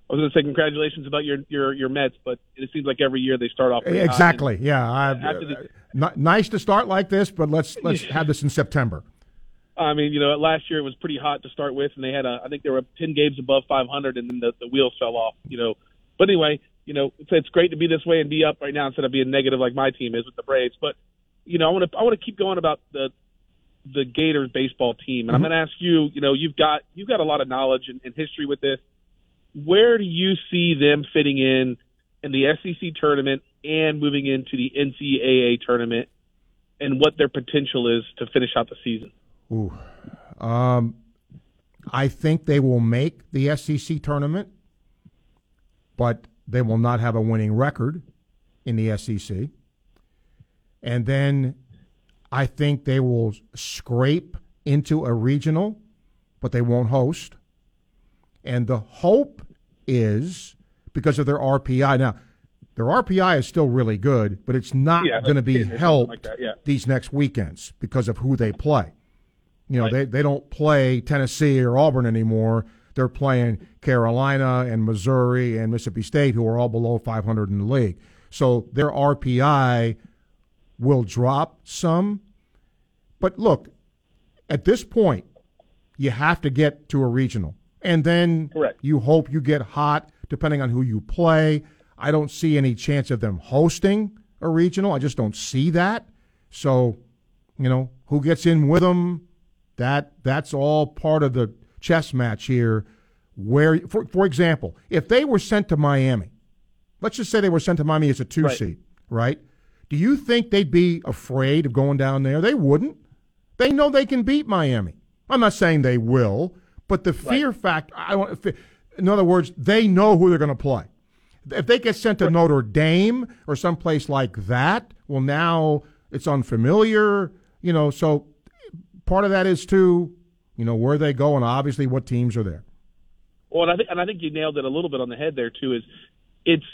I was going to say congratulations about your your your Mets, but it seems like every year they start off hot. Exactly. Yeah. I, the- uh, n- nice to start like this, but let's let's have this in September. I mean, you know, last year it was pretty hot to start with, and they had a, I think there were 10 games above 500, and then the, the wheels fell off, you know. But anyway, you know, it's, it's great to be this way and be up right now instead of being negative like my team is with the Braves. But, you know, I want to, I want to keep going about the, the Gators baseball team, and mm-hmm. I'm going to ask you, you know, you've got, you've got a lot of knowledge and, and history with this. Where do you see them fitting in in the SEC tournament and moving into the NCAA tournament, and what their potential is to finish out the season? Ooh. Um, I think they will make the SEC tournament, but they will not have a winning record in the SEC. And then I think they will scrape into a regional, but they won't host. And the hope is because of their RPI. Now, their RPI is still really good, but it's not yeah, going to be helped like yeah. these next weekends because of who they play. You know, right. they, they don't play Tennessee or Auburn anymore. They're playing Carolina and Missouri and Mississippi State, who are all below 500 in the league. So their RPI will drop some. But look, at this point, you have to get to a regional. And then Correct. you hope you get hot depending on who you play. I don't see any chance of them hosting a regional. I just don't see that. So, you know, who gets in with them? That that's all part of the chess match here. Where, for for example, if they were sent to Miami, let's just say they were sent to Miami as a two right. seed, right? Do you think they'd be afraid of going down there? They wouldn't. They know they can beat Miami. I'm not saying they will, but the fear right. factor. I want. In other words, they know who they're going to play. If they get sent to right. Notre Dame or someplace like that, well, now it's unfamiliar. You know, so part of that is too, you know, where they go and obviously what teams are there. Well, and I think and I think you nailed it a little bit on the head there too. Is it's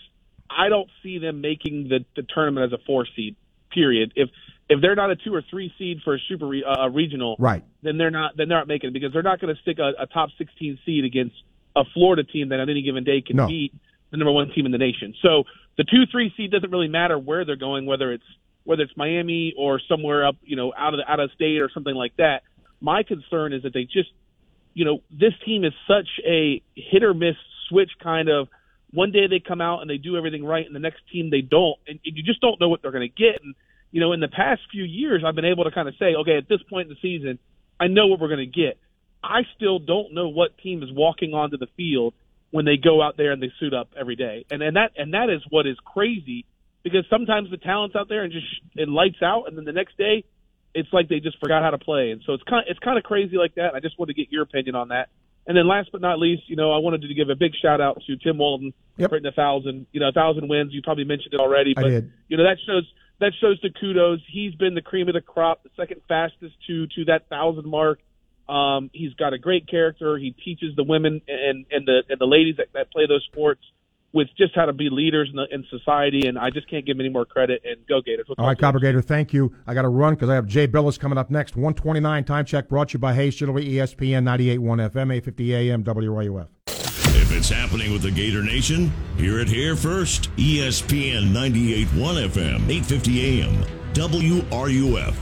I don't see them making the the tournament as a four seed. Period. If if they're not a two or three seed for a super re, uh, regional, right? Then they're not then they're not making it because they're not going to stick a, a top sixteen seed against a Florida team that on any given day can no. beat the number one team in the nation. So the two three seed doesn't really matter where they're going, whether it's whether it's Miami or somewhere up, you know, out of the, out of state or something like that. My concern is that they just, you know, this team is such a hit or miss switch kind of. One day they come out and they do everything right, and the next team they don't, and, and you just don't know what they're going to get. And you know, in the past few years, I've been able to kind of say, okay, at this point in the season, I know what we're going to get. I still don't know what team is walking onto the field when they go out there and they suit up every day, and and that and that is what is crazy because sometimes the talent's out there and just it lights out, and then the next day it's like they just forgot how to play, and so it's kind of, it's kind of crazy like that. I just wanted to get your opinion on that. And then last but not least, you know, I wanted to give a big shout out to Tim Walton yep. for hitting a thousand, you know, a thousand wins. You probably mentioned it already, but you know that shows that shows the kudos. He's been the cream of the crop, the second fastest to to that thousand mark. Um, he's got a great character. He teaches the women and and the and the ladies that, that play those sports with just how to be leaders in, the, in society, and I just can't give him any more credit. And go Gators! We'll All right, Copper Gator, thank you. I got to run because I have Jay Bilas coming up next. One twenty nine time check brought to you by Hayes Chitterley, ESPN 98.1 FM, eight fifty AM, WRUF. If it's happening with the Gator Nation, hear it here first. ESPN 98.1 FM, 850 AM, WRUF.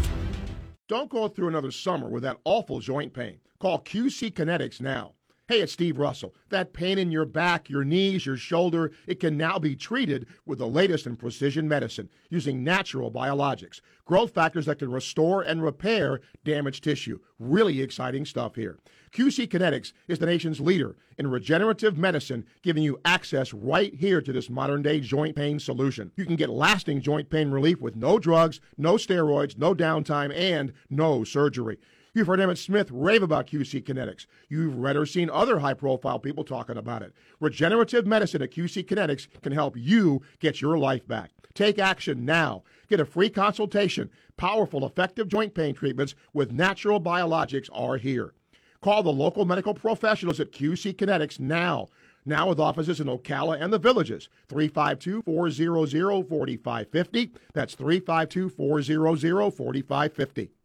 Don't go through another summer with that awful joint pain. Call QC Kinetics now. Hey, it's Steve Russell. That pain in your back, your knees, your shoulder, it can now be treated with the latest in precision medicine using natural biologics, growth factors that can restore and repair damaged tissue. Really exciting stuff here. QC Kinetics is the nation's leader in regenerative medicine, giving you access right here to this modern day joint pain solution. You can get lasting joint pain relief with no drugs, no steroids, no downtime, and no surgery. You've heard Emmitt Smith rave about QC Kinetics. You've read or seen other high profile people talking about it. Regenerative medicine at QC Kinetics can help you get your life back. Take action now. Get a free consultation. Powerful, effective joint pain treatments with natural biologics are here. Call the local medical professionals at QC Kinetics now. Now with offices in Ocala and the villages. 352 400 4550. That's 352 400 4550.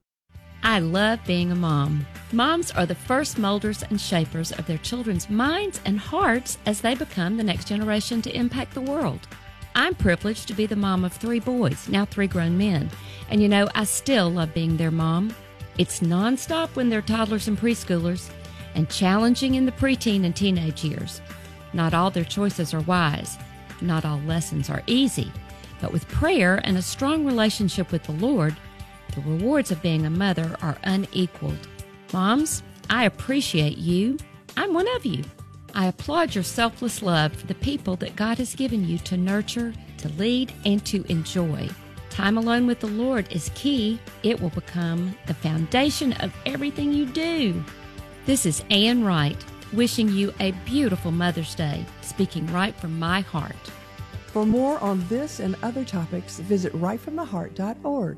I love being a mom. Moms are the first molders and shapers of their children's minds and hearts as they become the next generation to impact the world. I'm privileged to be the mom of three boys, now three grown men. And you know, I still love being their mom. It's nonstop when they're toddlers and preschoolers, and challenging in the preteen and teenage years. Not all their choices are wise, not all lessons are easy, but with prayer and a strong relationship with the Lord, the rewards of being a mother are unequaled. Moms, I appreciate you. I'm one of you. I applaud your selfless love for the people that God has given you to nurture, to lead, and to enjoy. Time alone with the Lord is key. It will become the foundation of everything you do. This is Ann Wright, wishing you a beautiful Mother's Day, speaking right from my heart. For more on this and other topics, visit rightfromtheheart.org.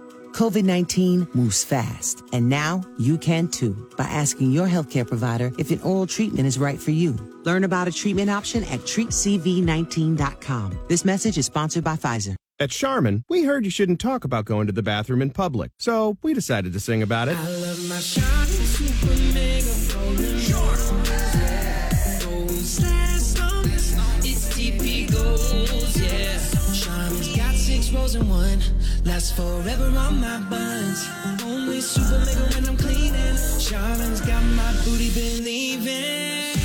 COVID 19 moves fast, and now you can too by asking your healthcare provider if an oral treatment is right for you. Learn about a treatment option at treatcv19.com. This message is sponsored by Pfizer. At Charmin, we heard you shouldn't talk about going to the bathroom in public, so we decided to sing about it. rows in one. Last forever on my buns. Only super mega when I'm cleaning. Charmin's got my booty believing.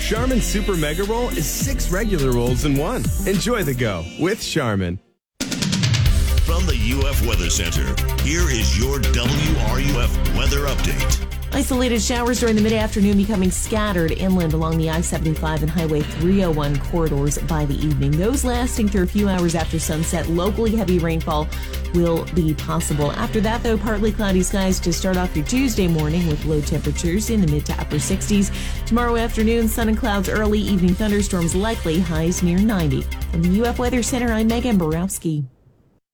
Charmin Super Mega Roll is six regular rolls in one. Enjoy the go with Charmin. From the UF Weather Center, here is your WRUF weather update. Isolated showers during the mid afternoon becoming scattered inland along the I 75 and Highway 301 corridors by the evening. Those lasting through a few hours after sunset. Locally heavy rainfall will be possible. After that, though, partly cloudy skies to start off your Tuesday morning with low temperatures in the mid to upper 60s. Tomorrow afternoon, sun and clouds early, evening thunderstorms likely, highs near 90. From the UF Weather Center, I'm Megan Borowski.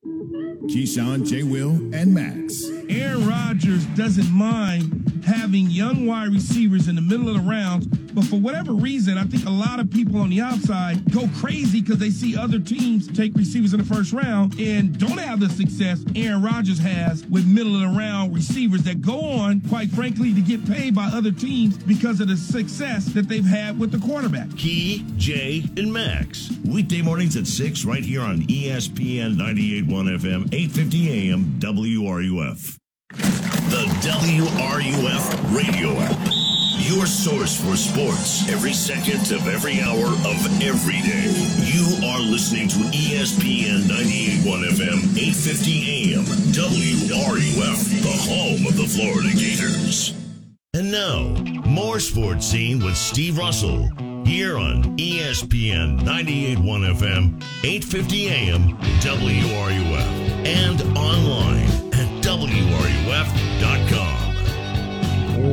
Keyshawn, J. Will, and Max. Aaron Rodgers doesn't mind having young wide receivers in the middle of the rounds, but for whatever reason, I think a lot of people on the outside go crazy because they see other teams take receivers in the first round and don't have the success Aaron Rodgers has with middle of the round receivers that go on, quite frankly, to get paid by other teams because of the success that they've had with the quarterback. Key, Jay, and Max. Weekday mornings at 6 right here on ESPN 98.1 FM, 850 AM, WRUF. The WRUF radio app. Your source for sports every second of every hour of every day. You are listening to ESPN 98.1 FM, 850 AM, WRUF, the home of the Florida Gators. And now, more sports scene with Steve Russell here on ESPN 98.1 FM, 850 AM, WRUF, and online at WRUF.com.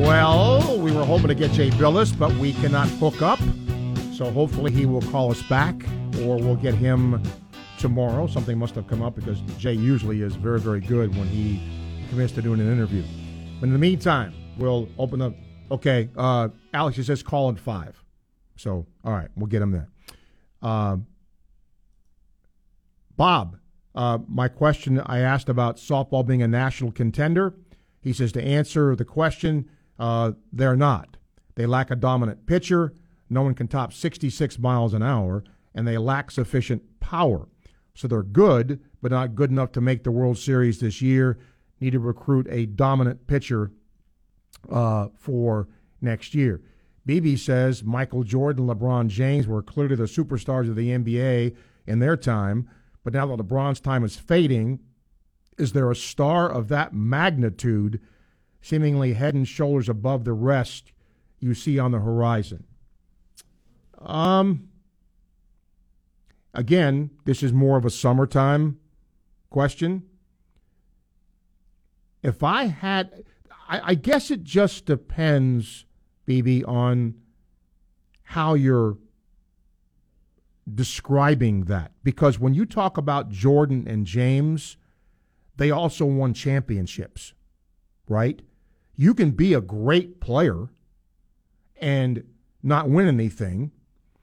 Well, we were hoping to get Jay Bilas, but we cannot hook up. So hopefully he will call us back or we'll get him tomorrow. Something must have come up because Jay usually is very, very good when he commits to doing an interview. But in the meantime, we'll open up. Okay, uh, Alex, he says call in five. So, all right, we'll get him there. Uh, Bob, uh, my question I asked about softball being a national contender. He says to answer the question, uh, they're not. They lack a dominant pitcher. No one can top 66 miles an hour, and they lack sufficient power. So they're good, but not good enough to make the World Series this year. Need to recruit a dominant pitcher uh, for next year. BB says Michael Jordan, LeBron James were clearly the superstars of the NBA in their time, but now that LeBron's time is fading, is there a star of that magnitude, seemingly head and shoulders above the rest, you see on the horizon? Um, again, this is more of a summertime question. If I had, I, I guess it just depends, BB, on how you're describing that. Because when you talk about Jordan and James, they also won championships, right? You can be a great player and not win anything.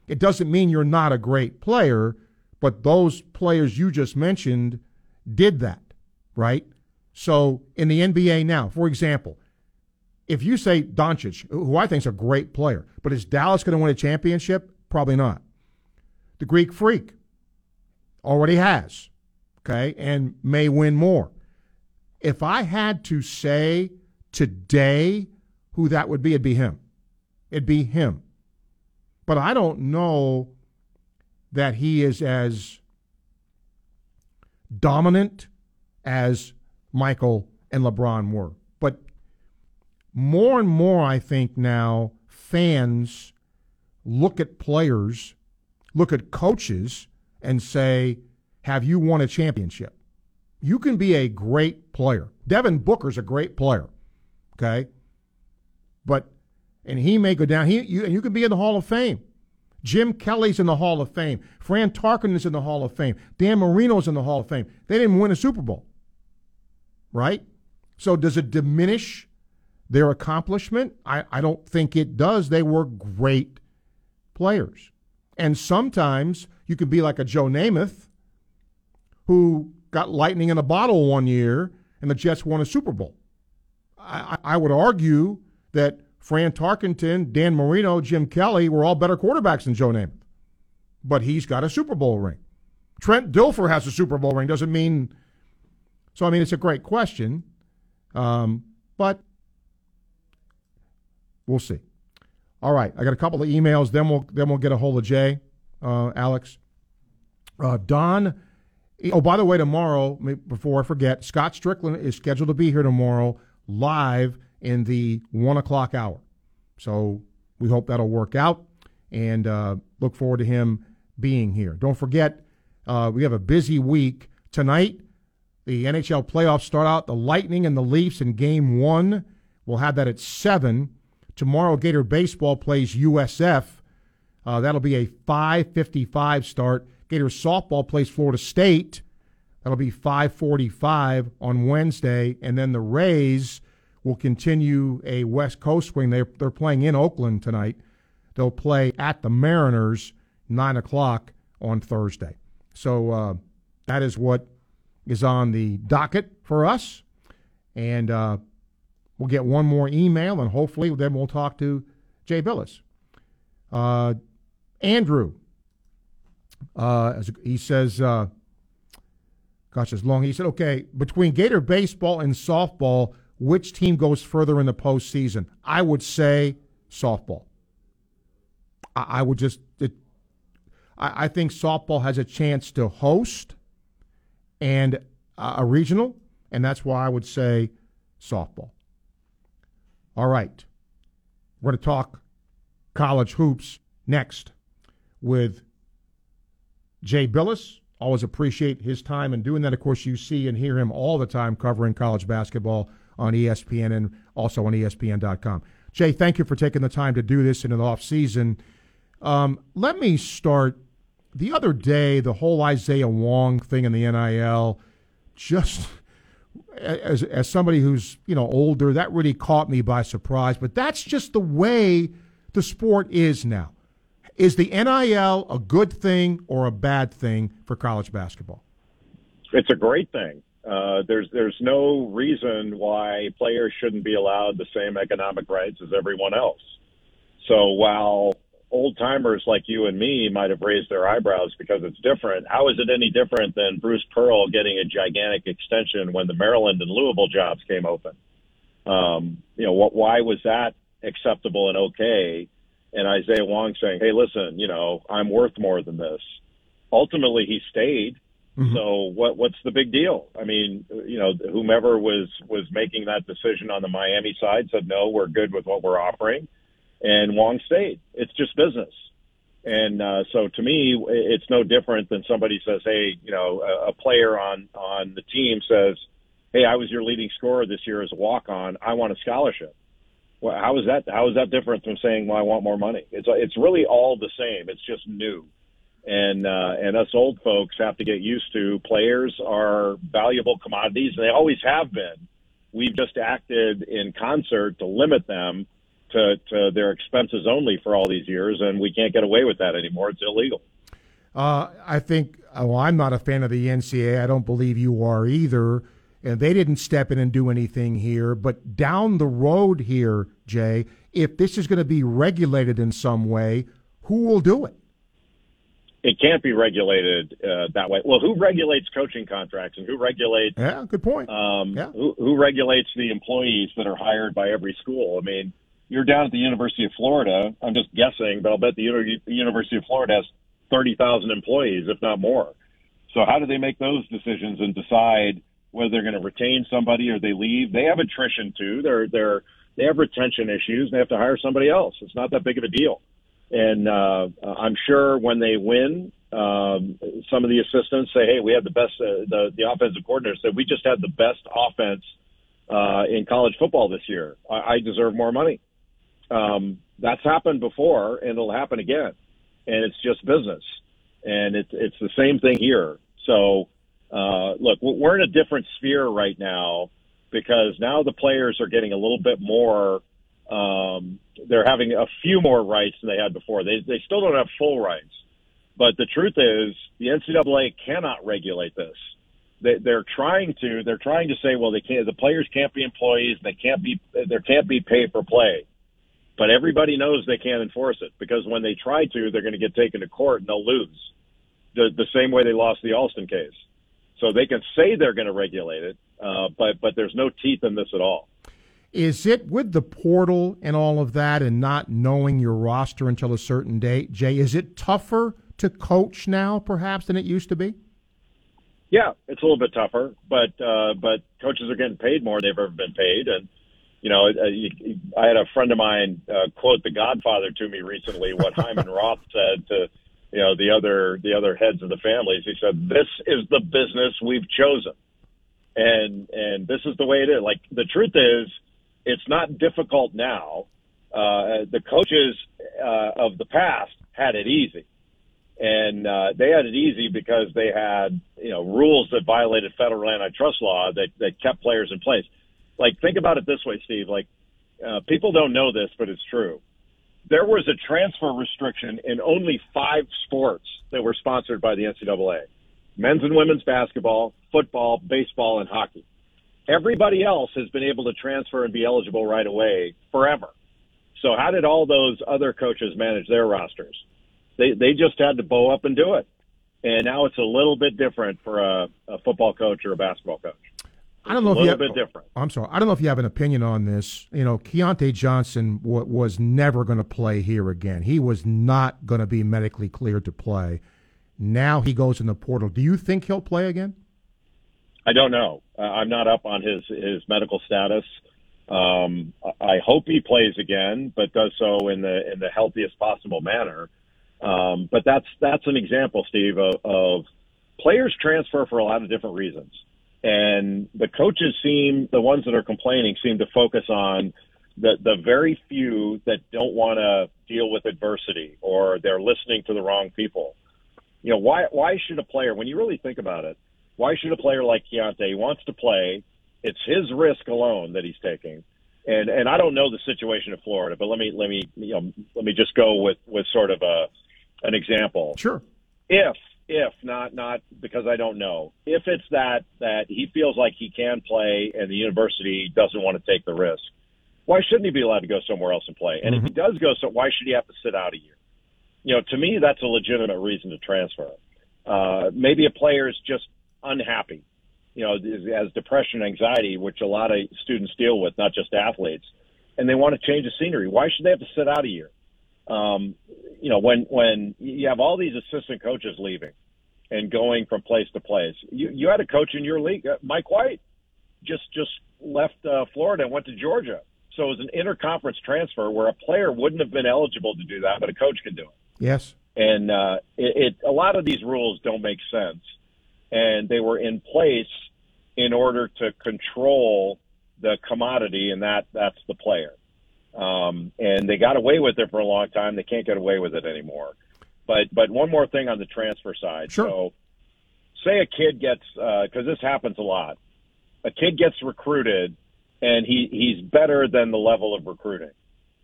It doesn't mean you're not a great player, but those players you just mentioned did that. right? So in the NBA now, for example, if you say Doncic, who I think is a great player, but is Dallas going to win a championship? Probably not. The Greek Freak already has, okay, and may win more. If I had to say today who that would be, it'd be him. It'd be him. But I don't know that he is as dominant as Michael and LeBron were. More and more, I think now fans look at players, look at coaches, and say, Have you won a championship? You can be a great player. Devin Booker's a great player, okay? But, and he may go down, he, you, and you can be in the Hall of Fame. Jim Kelly's in the Hall of Fame. Fran Tarkenton is in the Hall of Fame. Dan Marino's in the Hall of Fame. They didn't win a Super Bowl, right? So does it diminish their accomplishment? I, I don't think it does. They were great players. And sometimes you could be like a Joe Namath who got lightning in a bottle one year and the Jets won a Super Bowl. I, I would argue that Fran Tarkenton, Dan Marino, Jim Kelly were all better quarterbacks than Joe Namath. But he's got a Super Bowl ring. Trent Dilfer has a Super Bowl ring. Doesn't mean. So, I mean, it's a great question. Um, but we'll see. All right. I got a couple of emails. Then we'll, then we'll get a hold of Jay, uh, Alex. Uh, Don. Oh, by the way, tomorrow, before I forget, Scott Stricklin is scheduled to be here tomorrow live in the one o'clock hour. So we hope that'll work out and uh, look forward to him being here. Don't forget, uh, we have a busy week. Tonight, the NHL playoffs start out. The Lightning and the Leafs in game one. We'll have that at 7. Tomorrow, Gator Baseball plays USF. Uh, that'll be a 5.55 start. Gator Softball plays Florida State. That'll be 5:45 on Wednesday, and then the Rays will continue a West Coast swing. They're, they're playing in Oakland tonight. They'll play at the Mariners, 9 o'clock on Thursday. So uh, that is what is on the docket for us. And uh, we'll get one more email, and hopefully then we'll talk to Jay Bilas. Uh, Andrew, uh, he says, uh, gosh, as long. He said, okay, between Gator baseball and softball, which team goes further in the postseason? I would say softball. I, I would just, it, I, I, think softball has a chance to host and uh, a regional, and that's why I would say softball. All right. We're going to talk college hoops next with Jay Bilas Always appreciate his time and doing that. Of course, you see and hear him all the time covering college basketball on ESPN and also on ESPN.com. Jay, thank you for taking the time to do this in an off season. Um, let me start. The other day, the whole Isaiah Wong thing in the NIL, just as as somebody who's you know older, that really caught me by surprise. But that's just the way the sport is now. Is the NIL a good thing or a bad thing for college basketball? It's a great thing. Uh, there's there's no reason why players shouldn't be allowed the same economic rights as everyone else. So while old timers like you and me might have raised their eyebrows because it's different, how is it any different than Bruce Pearl getting a gigantic extension when the Maryland and Louisville jobs came open? Um, you know, what, why was that acceptable and okay? and Isaiah Wong saying, "Hey, listen, you know, I'm worth more than this." Ultimately, he stayed. Mm-hmm. So what what's the big deal? I mean, you know, whomever was was making that decision on the Miami side said, "No, we're good with what we're offering," and Wong stayed. It's just business. And uh, so to me, it's no different than somebody says, "Hey, you know, a, a player on on the team says." Hey, I was your leading scorer this year as a walk on. I want a scholarship well, how is that? How is that different from saying, "Well, I want more money"? It's it's really all the same. It's just new, and uh, and us old folks have to get used to. Players are valuable commodities, and they always have been. We've just acted in concert to limit them to to their expenses only for all these years, and we can't get away with that anymore. It's illegal. Uh, I think. Well, I'm not a fan of the NCAA. I don't believe you are either. and they didn't step in and do anything here. But down the road here, Jay, if this is going to be regulated in some way, who will do it? It can't be regulated uh, that way. Well, who regulates coaching contracts and who regulates? Yeah, good point. Um, yeah. who, who regulates the employees that are hired by every school? I mean, you're down at the University of Florida. I'm just guessing, but I'll bet the University of Florida has 30,000 employees, if not more. So how do they make those decisions and decide whether they're going to retain somebody or they leave? They have attrition too. They're they're they have retention issues. They have to hire somebody else. It's not that big of a deal. And uh, I'm sure when they win, um, some of the assistants say, "Hey, we had the best." Uh, the the offensive coordinator said, "We just had the best offense uh, in college football this year. I, I deserve more money." Um, that's happened before, and it'll happen again. And it's just business, and it's it's the same thing here. So, uh, look, we're in a different sphere right now because now the players are getting a little bit more. Um, they're having a few more rights than they had before. They they still don't have full rights, but the truth is the NCAA cannot regulate this. They, they're trying to. They're trying to say, well, they can't. The players can't be employees. They can't be. There can't be pay for play. But everybody knows they can't enforce it because when they try to, they're going to get taken to court and they'll lose. The, the same way they lost the Alston case. So they can say they're going to regulate it, uh, but but there's no teeth in this at all. Is it with the portal and all of that, and not knowing your roster until a certain date, Jay? Is it tougher to coach now, perhaps, than it used to be? Yeah, it's a little bit tougher, but uh, but coaches are getting paid more than they've ever been paid, and you know, I had a friend of mine uh, quote The Godfather to me recently. What Hyman Roth said to you know the other the other heads of the families. He said, "This is the business we've chosen, and and this is the way it is." Like the truth is, it's not difficult now. Uh, the coaches uh, of the past had it easy, and uh, they had it easy because they had you know rules that violated federal antitrust law that that kept players in place like think about it this way, Steve. Like uh, people don't know this, but it's true. There was a transfer restriction in only five sports that were sponsored by the NCAA: men's and women's basketball, football, baseball, and hockey. Everybody else has been able to transfer and be eligible right away forever. So how did all those other coaches manage their rosters? They they just had to bow up and do it. And now it's a little bit different for a, a football coach or a basketball coach. I don't know a if you little have, bit different. I'm sorry. I don't know if you have an opinion on this. You know, Keyontae Johnson w- was never going to play here again. He was not going to be medically cleared to play. Now he goes in the portal. Do you think he'll play again? I don't know. Uh, I'm not up on his his medical status. Um, I hope he plays again, but does so in the in the healthiest possible manner. Um, but that's that's an example, Steve, of, of players transfer for a lot of different reasons. And the coaches seem, the ones that are complaining, seem to focus on the, the very few that don't want to deal with adversity or they're listening to the wrong people. You know, why, why should a player, when you really think about it, why should a player like Keyontae, he wants to play, it's his risk alone that he's taking. And, and I don't know the situation in Florida, but let me, let me, you know, let me just go with, with sort of a, an example. Sure. If if not not because I don't know. If it's that that he feels like he can play and the university doesn't want to take the risk, why shouldn't he be allowed to go somewhere else and play? And mm-hmm. if he does go, so why should he have to sit out a year? You know, to me, that's a legitimate reason to transfer. Uh, maybe a player is just unhappy. You know, has depression, anxiety, which a lot of students deal with, not just athletes, and they want to change the scenery. Why should they have to sit out a year? Um, you know, when when you have all these assistant coaches leaving and going from place to place, you you had a coach in your league, uh, Mike White, just just left uh, Florida and went to Georgia. So it was an interconference transfer where a player wouldn't have been eligible to do that, but a coach can do it. Yes. And uh, it, it a lot of these rules don't make sense, and they were in place in order to control the commodity, and that that's the player. Um, and they got away with it for a long time. They can't get away with it anymore. But but one more thing on the transfer side. Sure. So, say a kid gets because uh, this happens a lot. A kid gets recruited, and he he's better than the level of recruiting.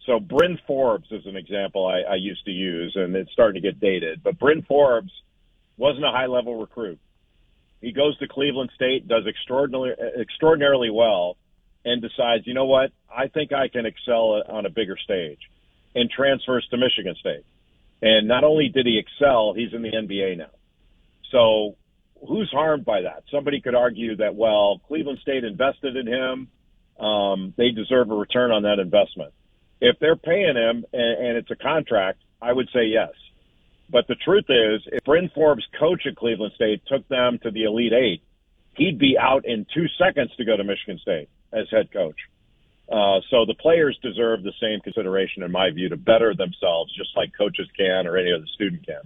So Bryn Forbes is an example I, I used to use, and it's starting to get dated. But Bryn Forbes wasn't a high level recruit, He goes to Cleveland State, does extraordinarily extraordinarily well, and decides, you know what, I think I can excel on a bigger stage, and transfers to Michigan State. And not only did he excel, he's in the NBA now. So who's harmed by that? Somebody could argue that, well, Cleveland State invested in him. Um, they deserve a return on that investment. If they're paying him and, and it's a contract, I would say yes. But the truth is, if Bryn Forbes, coach at Cleveland State, took them to the Elite Eight, he'd be out in two seconds to go to Michigan State as head coach. Uh, so the players deserve the same consideration, in my view, to better themselves, just like coaches can or any other student can.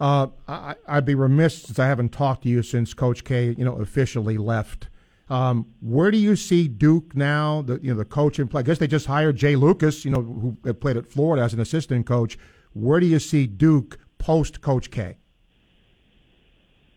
Uh, I, would be remiss since I haven't talked to you since Coach K, you know, officially left. Um, where do you see Duke now? The you know the coach and play. I guess they just hired Jai Lucas, you know, who played at Florida as an assistant coach. Where do you see Duke post Coach K?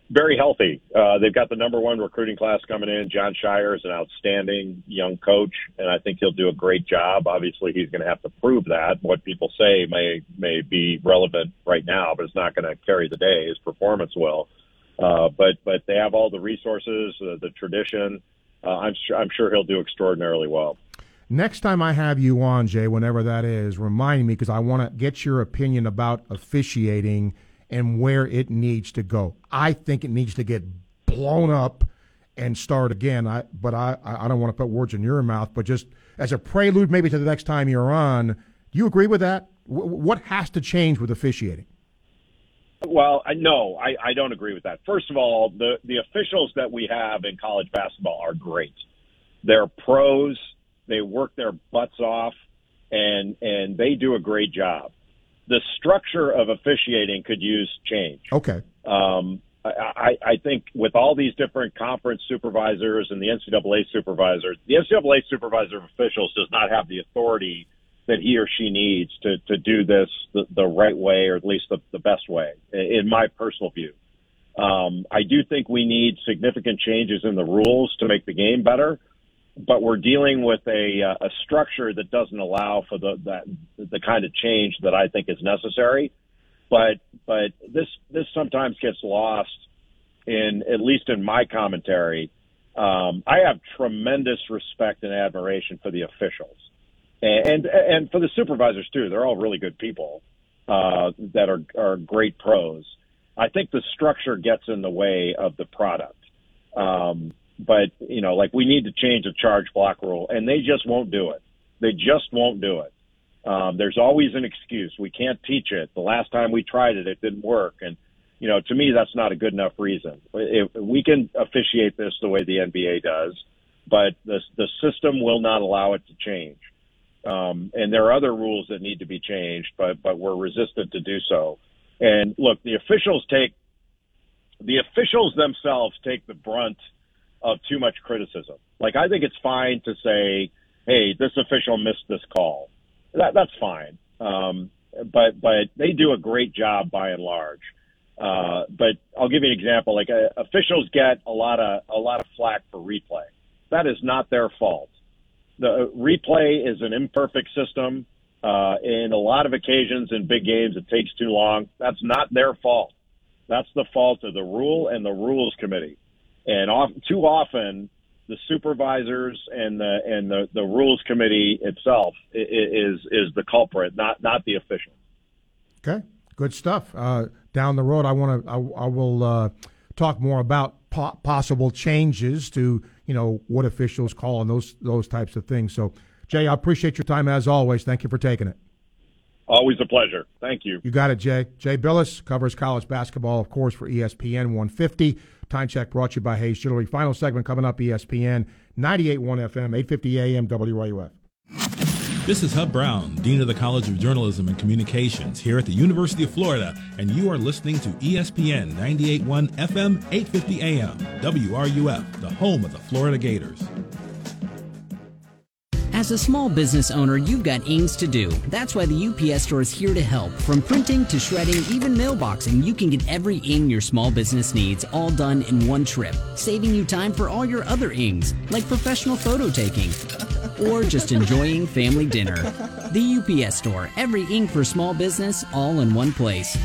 Very healthy. Uh, they've got the number one recruiting class coming in. Jon Scheyer is an outstanding young coach, and I think he'll do a great job. Obviously, he's going to have to prove that. What people say may may be relevant right now, but it's not going to carry the day. His performance will. Uh, but but they have all the resources, uh, the tradition. Uh, I'm sure I'm sure he'll do extraordinarily well. Next time I have you on, Jay, whenever that is, remind me because I want to get your opinion about officiating and where it needs to go. I think it needs to get blown up and start again. I but I I don't want to put words in your mouth, but just as a prelude, maybe to the next time you're on. Do you agree with that? what has to change with officiating? Well, I, no, I, I don't agree with that. First of all, the the officials that we have in college basketball are great. They're pros. They work their butts off, and and they do a great job. The structure of officiating could use change. Okay. Um, I, I think with all these different conference supervisors and the NCAA supervisors, the NCAA supervisor of officials does not have the authority that he or she needs to, to do this the, the right way or at least the, the best way, in my personal view. Um, I do think we need significant changes in the rules to make the game better, but we're dealing with a, uh, a structure that doesn't allow for the, that, the kind of change that I think is necessary. But, but this, this sometimes gets lost in, at least in my commentary. Um, I have tremendous respect and admiration for the officials and and for the supervisors too. They're all really good people uh, that are are great pros. I think the structure gets in the way of the product. Um, but you know, like we need to change the charge block rule, and they just won't do it. They just won't do it. Um, there's always an excuse. We can't teach it. The last time we tried it, it didn't work, and you know, to me, that's not a good enough reason. If we can officiate this the way the NBA does, but the the system will not allow it to change. Um, and there are other rules that need to be changed, but but we're resistant to do so. And look, the officials take the officials themselves take the brunt of too much criticism. Like I think it's fine to say, "Hey, this official missed this call." That that's fine. Um, but but they do a great job by and large. Uh, but I'll give you an example. Like uh, officials get a lot of a lot of flack for replay. That is not their fault the replay is an imperfect system. Uh, in a lot of occasions in big games, it takes too long. That's not their fault. That's the fault of the rule and the rules committee. And off, too often, the supervisors and the and the, the rules committee itself is is the culprit, not not the official. Okay, good stuff. Uh, down the road, I want to I, I, will uh, talk more about po- possible changes to you know what officials call and those those types of things. So, Jay, I appreciate your time as always. Thank you for taking it. Always a pleasure. Thank you. You got it, Jay. Jay Bilas covers college basketball, of course, for ESPN 150. Time check brought to you by Hayes Jewelry. Final segment coming up, ESPN 98.1 FM, 850 AM, WRUF. This is Hub Brown, Dean of the College of Journalism and Communications here at the University of Florida, and you are listening to ESPN 98.1 FM, 850 AM, WRUF, the home of the Florida Gators. As a small business owner, you've got ings to do. That's why the UPS store is here to help. From printing to shredding, even mailboxing, you can get every ing your small business needs all done in one trip, saving you time for all your other ings, like professional photo taking or just enjoying family dinner. The UPS store, every ink for small business, all in one place.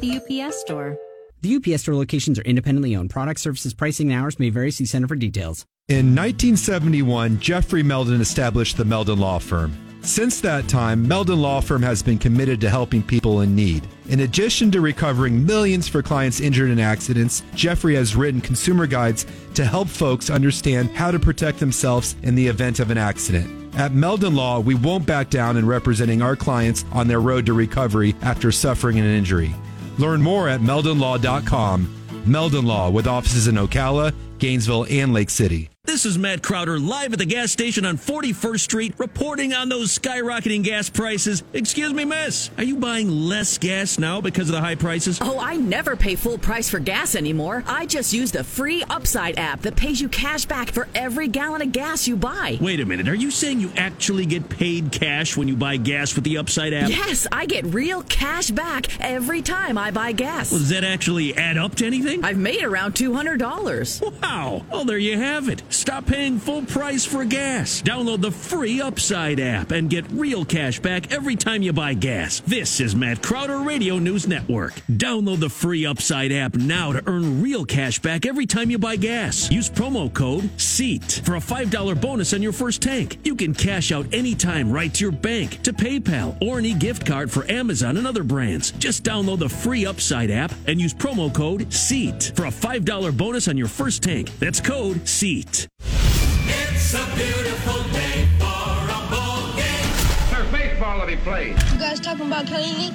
the UPS store. The UPS store locations are independently owned. Product services, pricing, and hours may vary. See Center for details. In 1971, Jeffrey Meldon established the Meldon Law Firm. Since that time, Meldon Law Firm has been committed to helping people in need. In addition to recovering millions for clients injured in accidents, Jeffrey has written consumer guides to help folks understand how to protect themselves in the event of an accident. At Meldon Law, we won't back down in representing our clients on their road to recovery after suffering an injury. Learn more at meldonlaw.com. Meldon Law with offices in Ocala, Gainesville, and Lake City. This is Matt Crowder live at the gas station on 41st Street reporting on those skyrocketing gas prices. Excuse me, miss. Are you buying less gas now because of the high prices? Oh, I never pay full price for gas anymore. I just use the free Upside app that pays you cash back for every gallon of gas you buy. Wait a minute. Are you saying you actually get paid cash when you buy gas with the Upside app? Yes, I get real cash back every time I buy gas. Well, does that actually add up to anything? I've made around $200. Wow. Well, there you have it. Stop paying full price for gas. Download the free Upside app and get real cash back every time you buy gas. This is Matt Crowder Radio News Network. Download the free Upside app now to earn real cash back every time you buy gas. Use promo code SEAT for a $5 bonus on your first tank. You can cash out anytime right to your bank, to PayPal, or an e-gift card for Amazon and other brands. Just download the free Upside app and use promo code SEAT for a $5 bonus on your first tank. That's code SEAT. It's a beautiful day for a ball game. There's baseball to be played. You guys talking about Kelly Leak?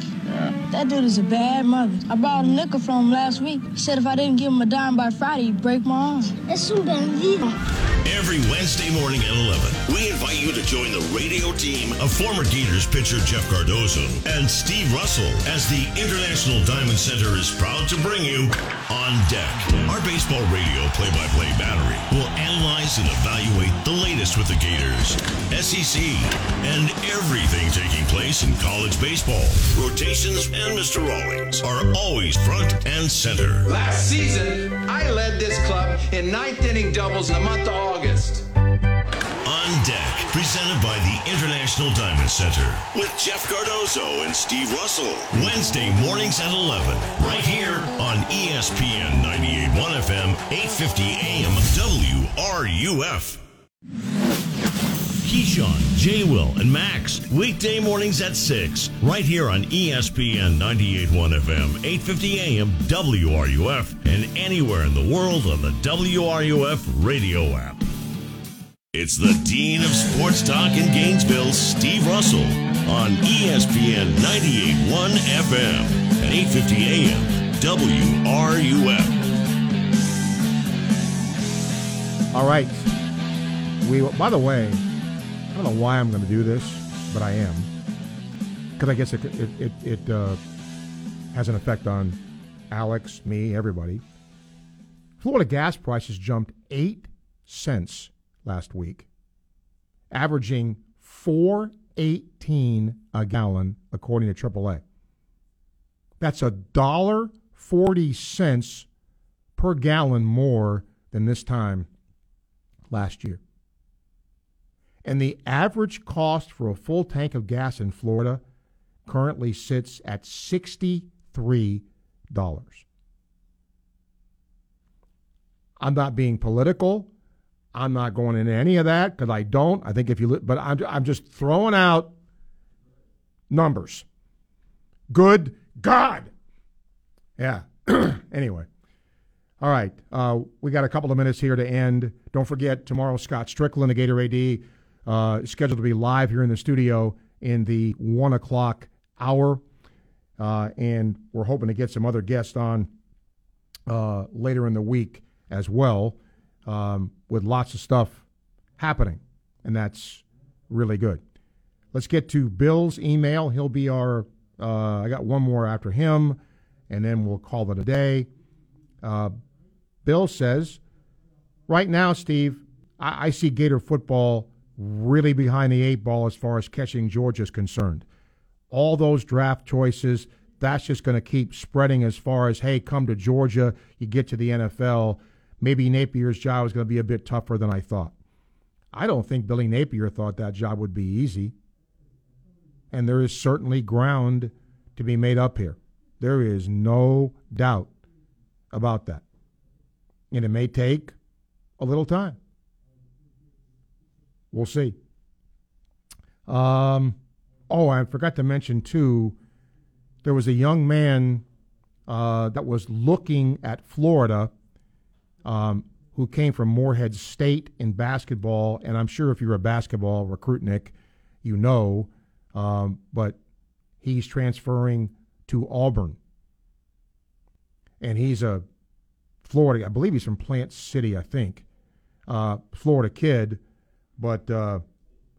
That dude is a bad mother. I bought a nickel from him last week. He said if I didn't give him a dime by Friday, he'd break my arm. Es un bandido. Every Wednesday morning at 11, we invite you to join the radio team of former Gators pitcher Jeff Cardozo and Steve Russell as the International Diamond Center is proud to bring you On Deck. Our baseball radio play-by-play battery will analyze and evaluate the latest with the Gators, SEC, and everything taking place in college baseball. Rotations and Mr. Rawlings are always front and center. Last season, I led this club in ninth inning doubles in the month of August. On Deck, presented by the International Diamond Center with Jeff Cardozo and Steve Russell. Wednesday mornings at 11, right here on ESPN 98.1 FM, 850 AM, WRUF. Keyshawn, J. Will, and Max, weekday mornings at 6, right here on ESPN 98.1 FM, 850 AM, WRUF, and anywhere in the world on the WRUF radio app. It's the Dean of Sports Talk in Gainesville, Steve Russell, on ESPN 98.1 FM and 850 AM, WRUF. All right. We. By the way, I don't know why I'm going to do this, but I am because I guess it it it, it uh, has an effect on Alex, me, everybody. Florida gas prices jumped eight cents last week, averaging four eighteen a gallon, according to AAA. That's a dollar forty cents per gallon more than this time last year. And the average cost for a full tank of gas in Florida currently sits at $63. I'm not being political. I'm not going into any of that because I don't. I think if you, li- but I'm, I'm just throwing out numbers. Good God. Yeah. anyway. All right. Uh, we got a couple of minutes here to end. Don't forget, tomorrow, Scott Stricklin, the Gator AD, uh, scheduled to be live here in the studio in the 1 o'clock hour. Uh, and we're hoping to get some other guests on uh, later in the week as well um, with lots of stuff happening. And that's really good. Let's get to Bill's email. He'll be our, uh, I got one more after him, and then we'll call it a day. Uh, Bill says, right now, Steve, I, I see Gator football really behind the eight ball as far as catching Georgia is concerned. All those draft choices, that's just going to keep spreading as far as, hey, come to Georgia, you get to the NFL. Maybe Napier's job is going to be a bit tougher than I thought. I don't think Billy Napier thought that job would be easy. And there is certainly ground to be made up here. There is no doubt about that. And it may take a little time. We'll see. Um, oh, I forgot to mention, too, there was a young man uh, that was looking at Florida um, who came from Morehead State in basketball. And I'm sure if you're a basketball recruit, Nick, you know, um, but he's transferring to Auburn. And he's a Florida, I believe he's from Plant City, I think. Uh, Florida kid, but uh,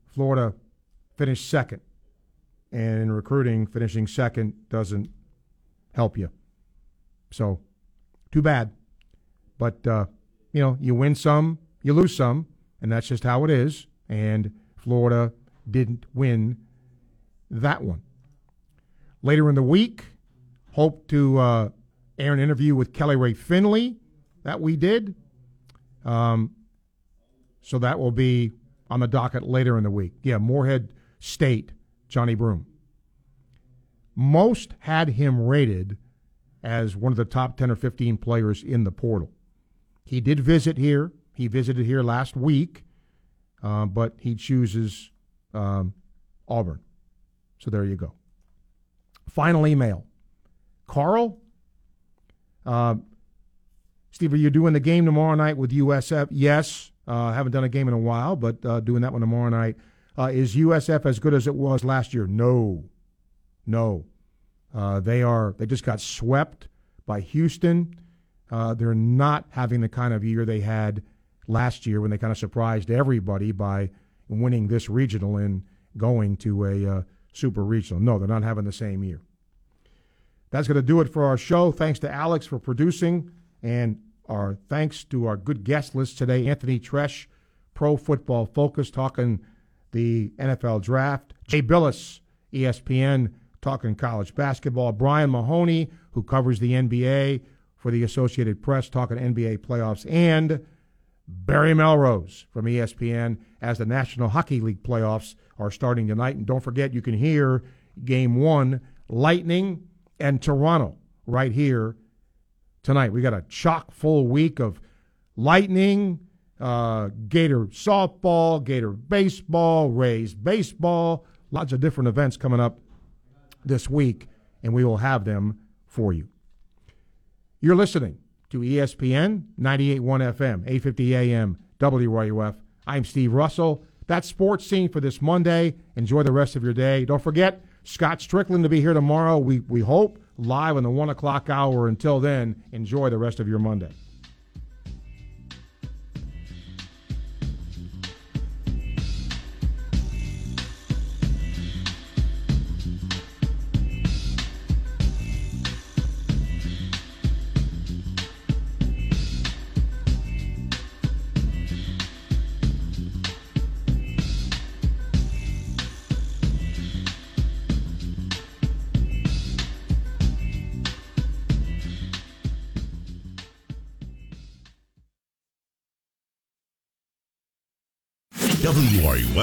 Florida finished second. And in recruiting, finishing second doesn't help you. So, too bad. But, uh, you know, you win some, you lose some, and that's just how it is. And Florida didn't win that one. Later in the week, hope to uh, air an interview with Kelly Rae Finley that we did. Um, so that will be on the docket later in the week. Yeah, Morehead State, Johnny Broom. Most had him rated as one of the top 10 or 15 players in the portal. He did visit here. He visited here last week, uh, but he chooses um, Auburn. So there you go. Final email. Carl, uh, Steve, are you doing the game tomorrow night with USF? Yes. Uh, haven't done a game in a while, but uh, doing that one tomorrow night. Uh, is USF as good as it was last year? No. No. Uh, they are. They just got swept by Houston. Uh, they're not having the kind of year they had last year when they kind of surprised everybody by winning this regional and going to a uh, super regional. No, they're not having the same year. That's going to do it for our show. Thanks to Alex for producing, and our thanks to our good guest list today Anthony Treash, Pro Football Focus, talking the NFL Draft. Jay Bilas, ESPN, talking college basketball. Brian Mahoney, who covers the NBA for the Associated Press, talking NBA playoffs. And Barry Melrose from ESPN as the National Hockey League playoffs are starting tonight. And don't forget, you can hear game one, Lightning and Toronto, right here tonight. We got a chock full week of Lightning, uh, Gator softball, Gator baseball, Rays baseball, lots of different events coming up this week, and we will have them for you. You're listening to ESPN 98.1 FM, 850 AM, WRUF. I'm Steve Russell. That's sports scene for this Monday. Enjoy the rest of your day. Don't forget, Scott Stricklin to be here tomorrow, we, we hope, live in the 1 o'clock hour. Until then, enjoy the rest of your Monday.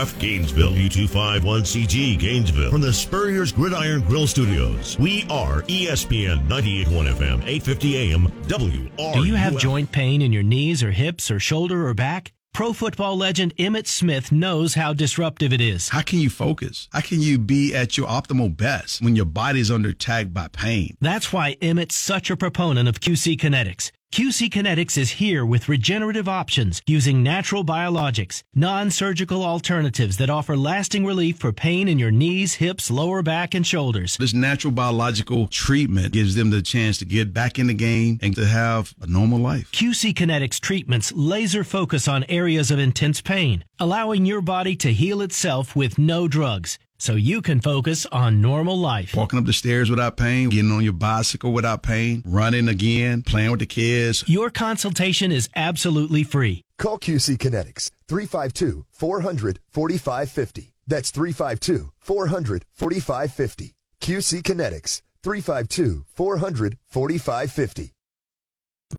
WRUF Gainesville, U251CG Gainesville. From the Spurrier's Gridiron Grill Studios, we are ESPN 98.1 FM, 850 AM, WRUF. Do you have joint pain in your knees or hips or shoulder or back? Pro football legend Emmitt Smith knows how disruptive it is. How can you focus? How can you be at your optimal best when your body's under attack by pain? That's why Emmitt's such a proponent of QC Kinetics. QC Kinetics is here with regenerative options using natural biologics, non-surgical alternatives that offer lasting relief for pain in your knees, hips, lower back, and shoulders. This natural biological treatment gives them the chance to get back in the game and to have a normal life. QC Kinetics treatments laser focus on areas of intense pain, allowing your body to heal itself with no drugs so you can focus on normal life. Walking up the stairs without pain, getting on your bicycle without pain, running again, playing with the kids. Your consultation is absolutely free. Call QC Kinetics 352 400 4550. That's 352 400 4550. QC Kinetics 352 400 4550.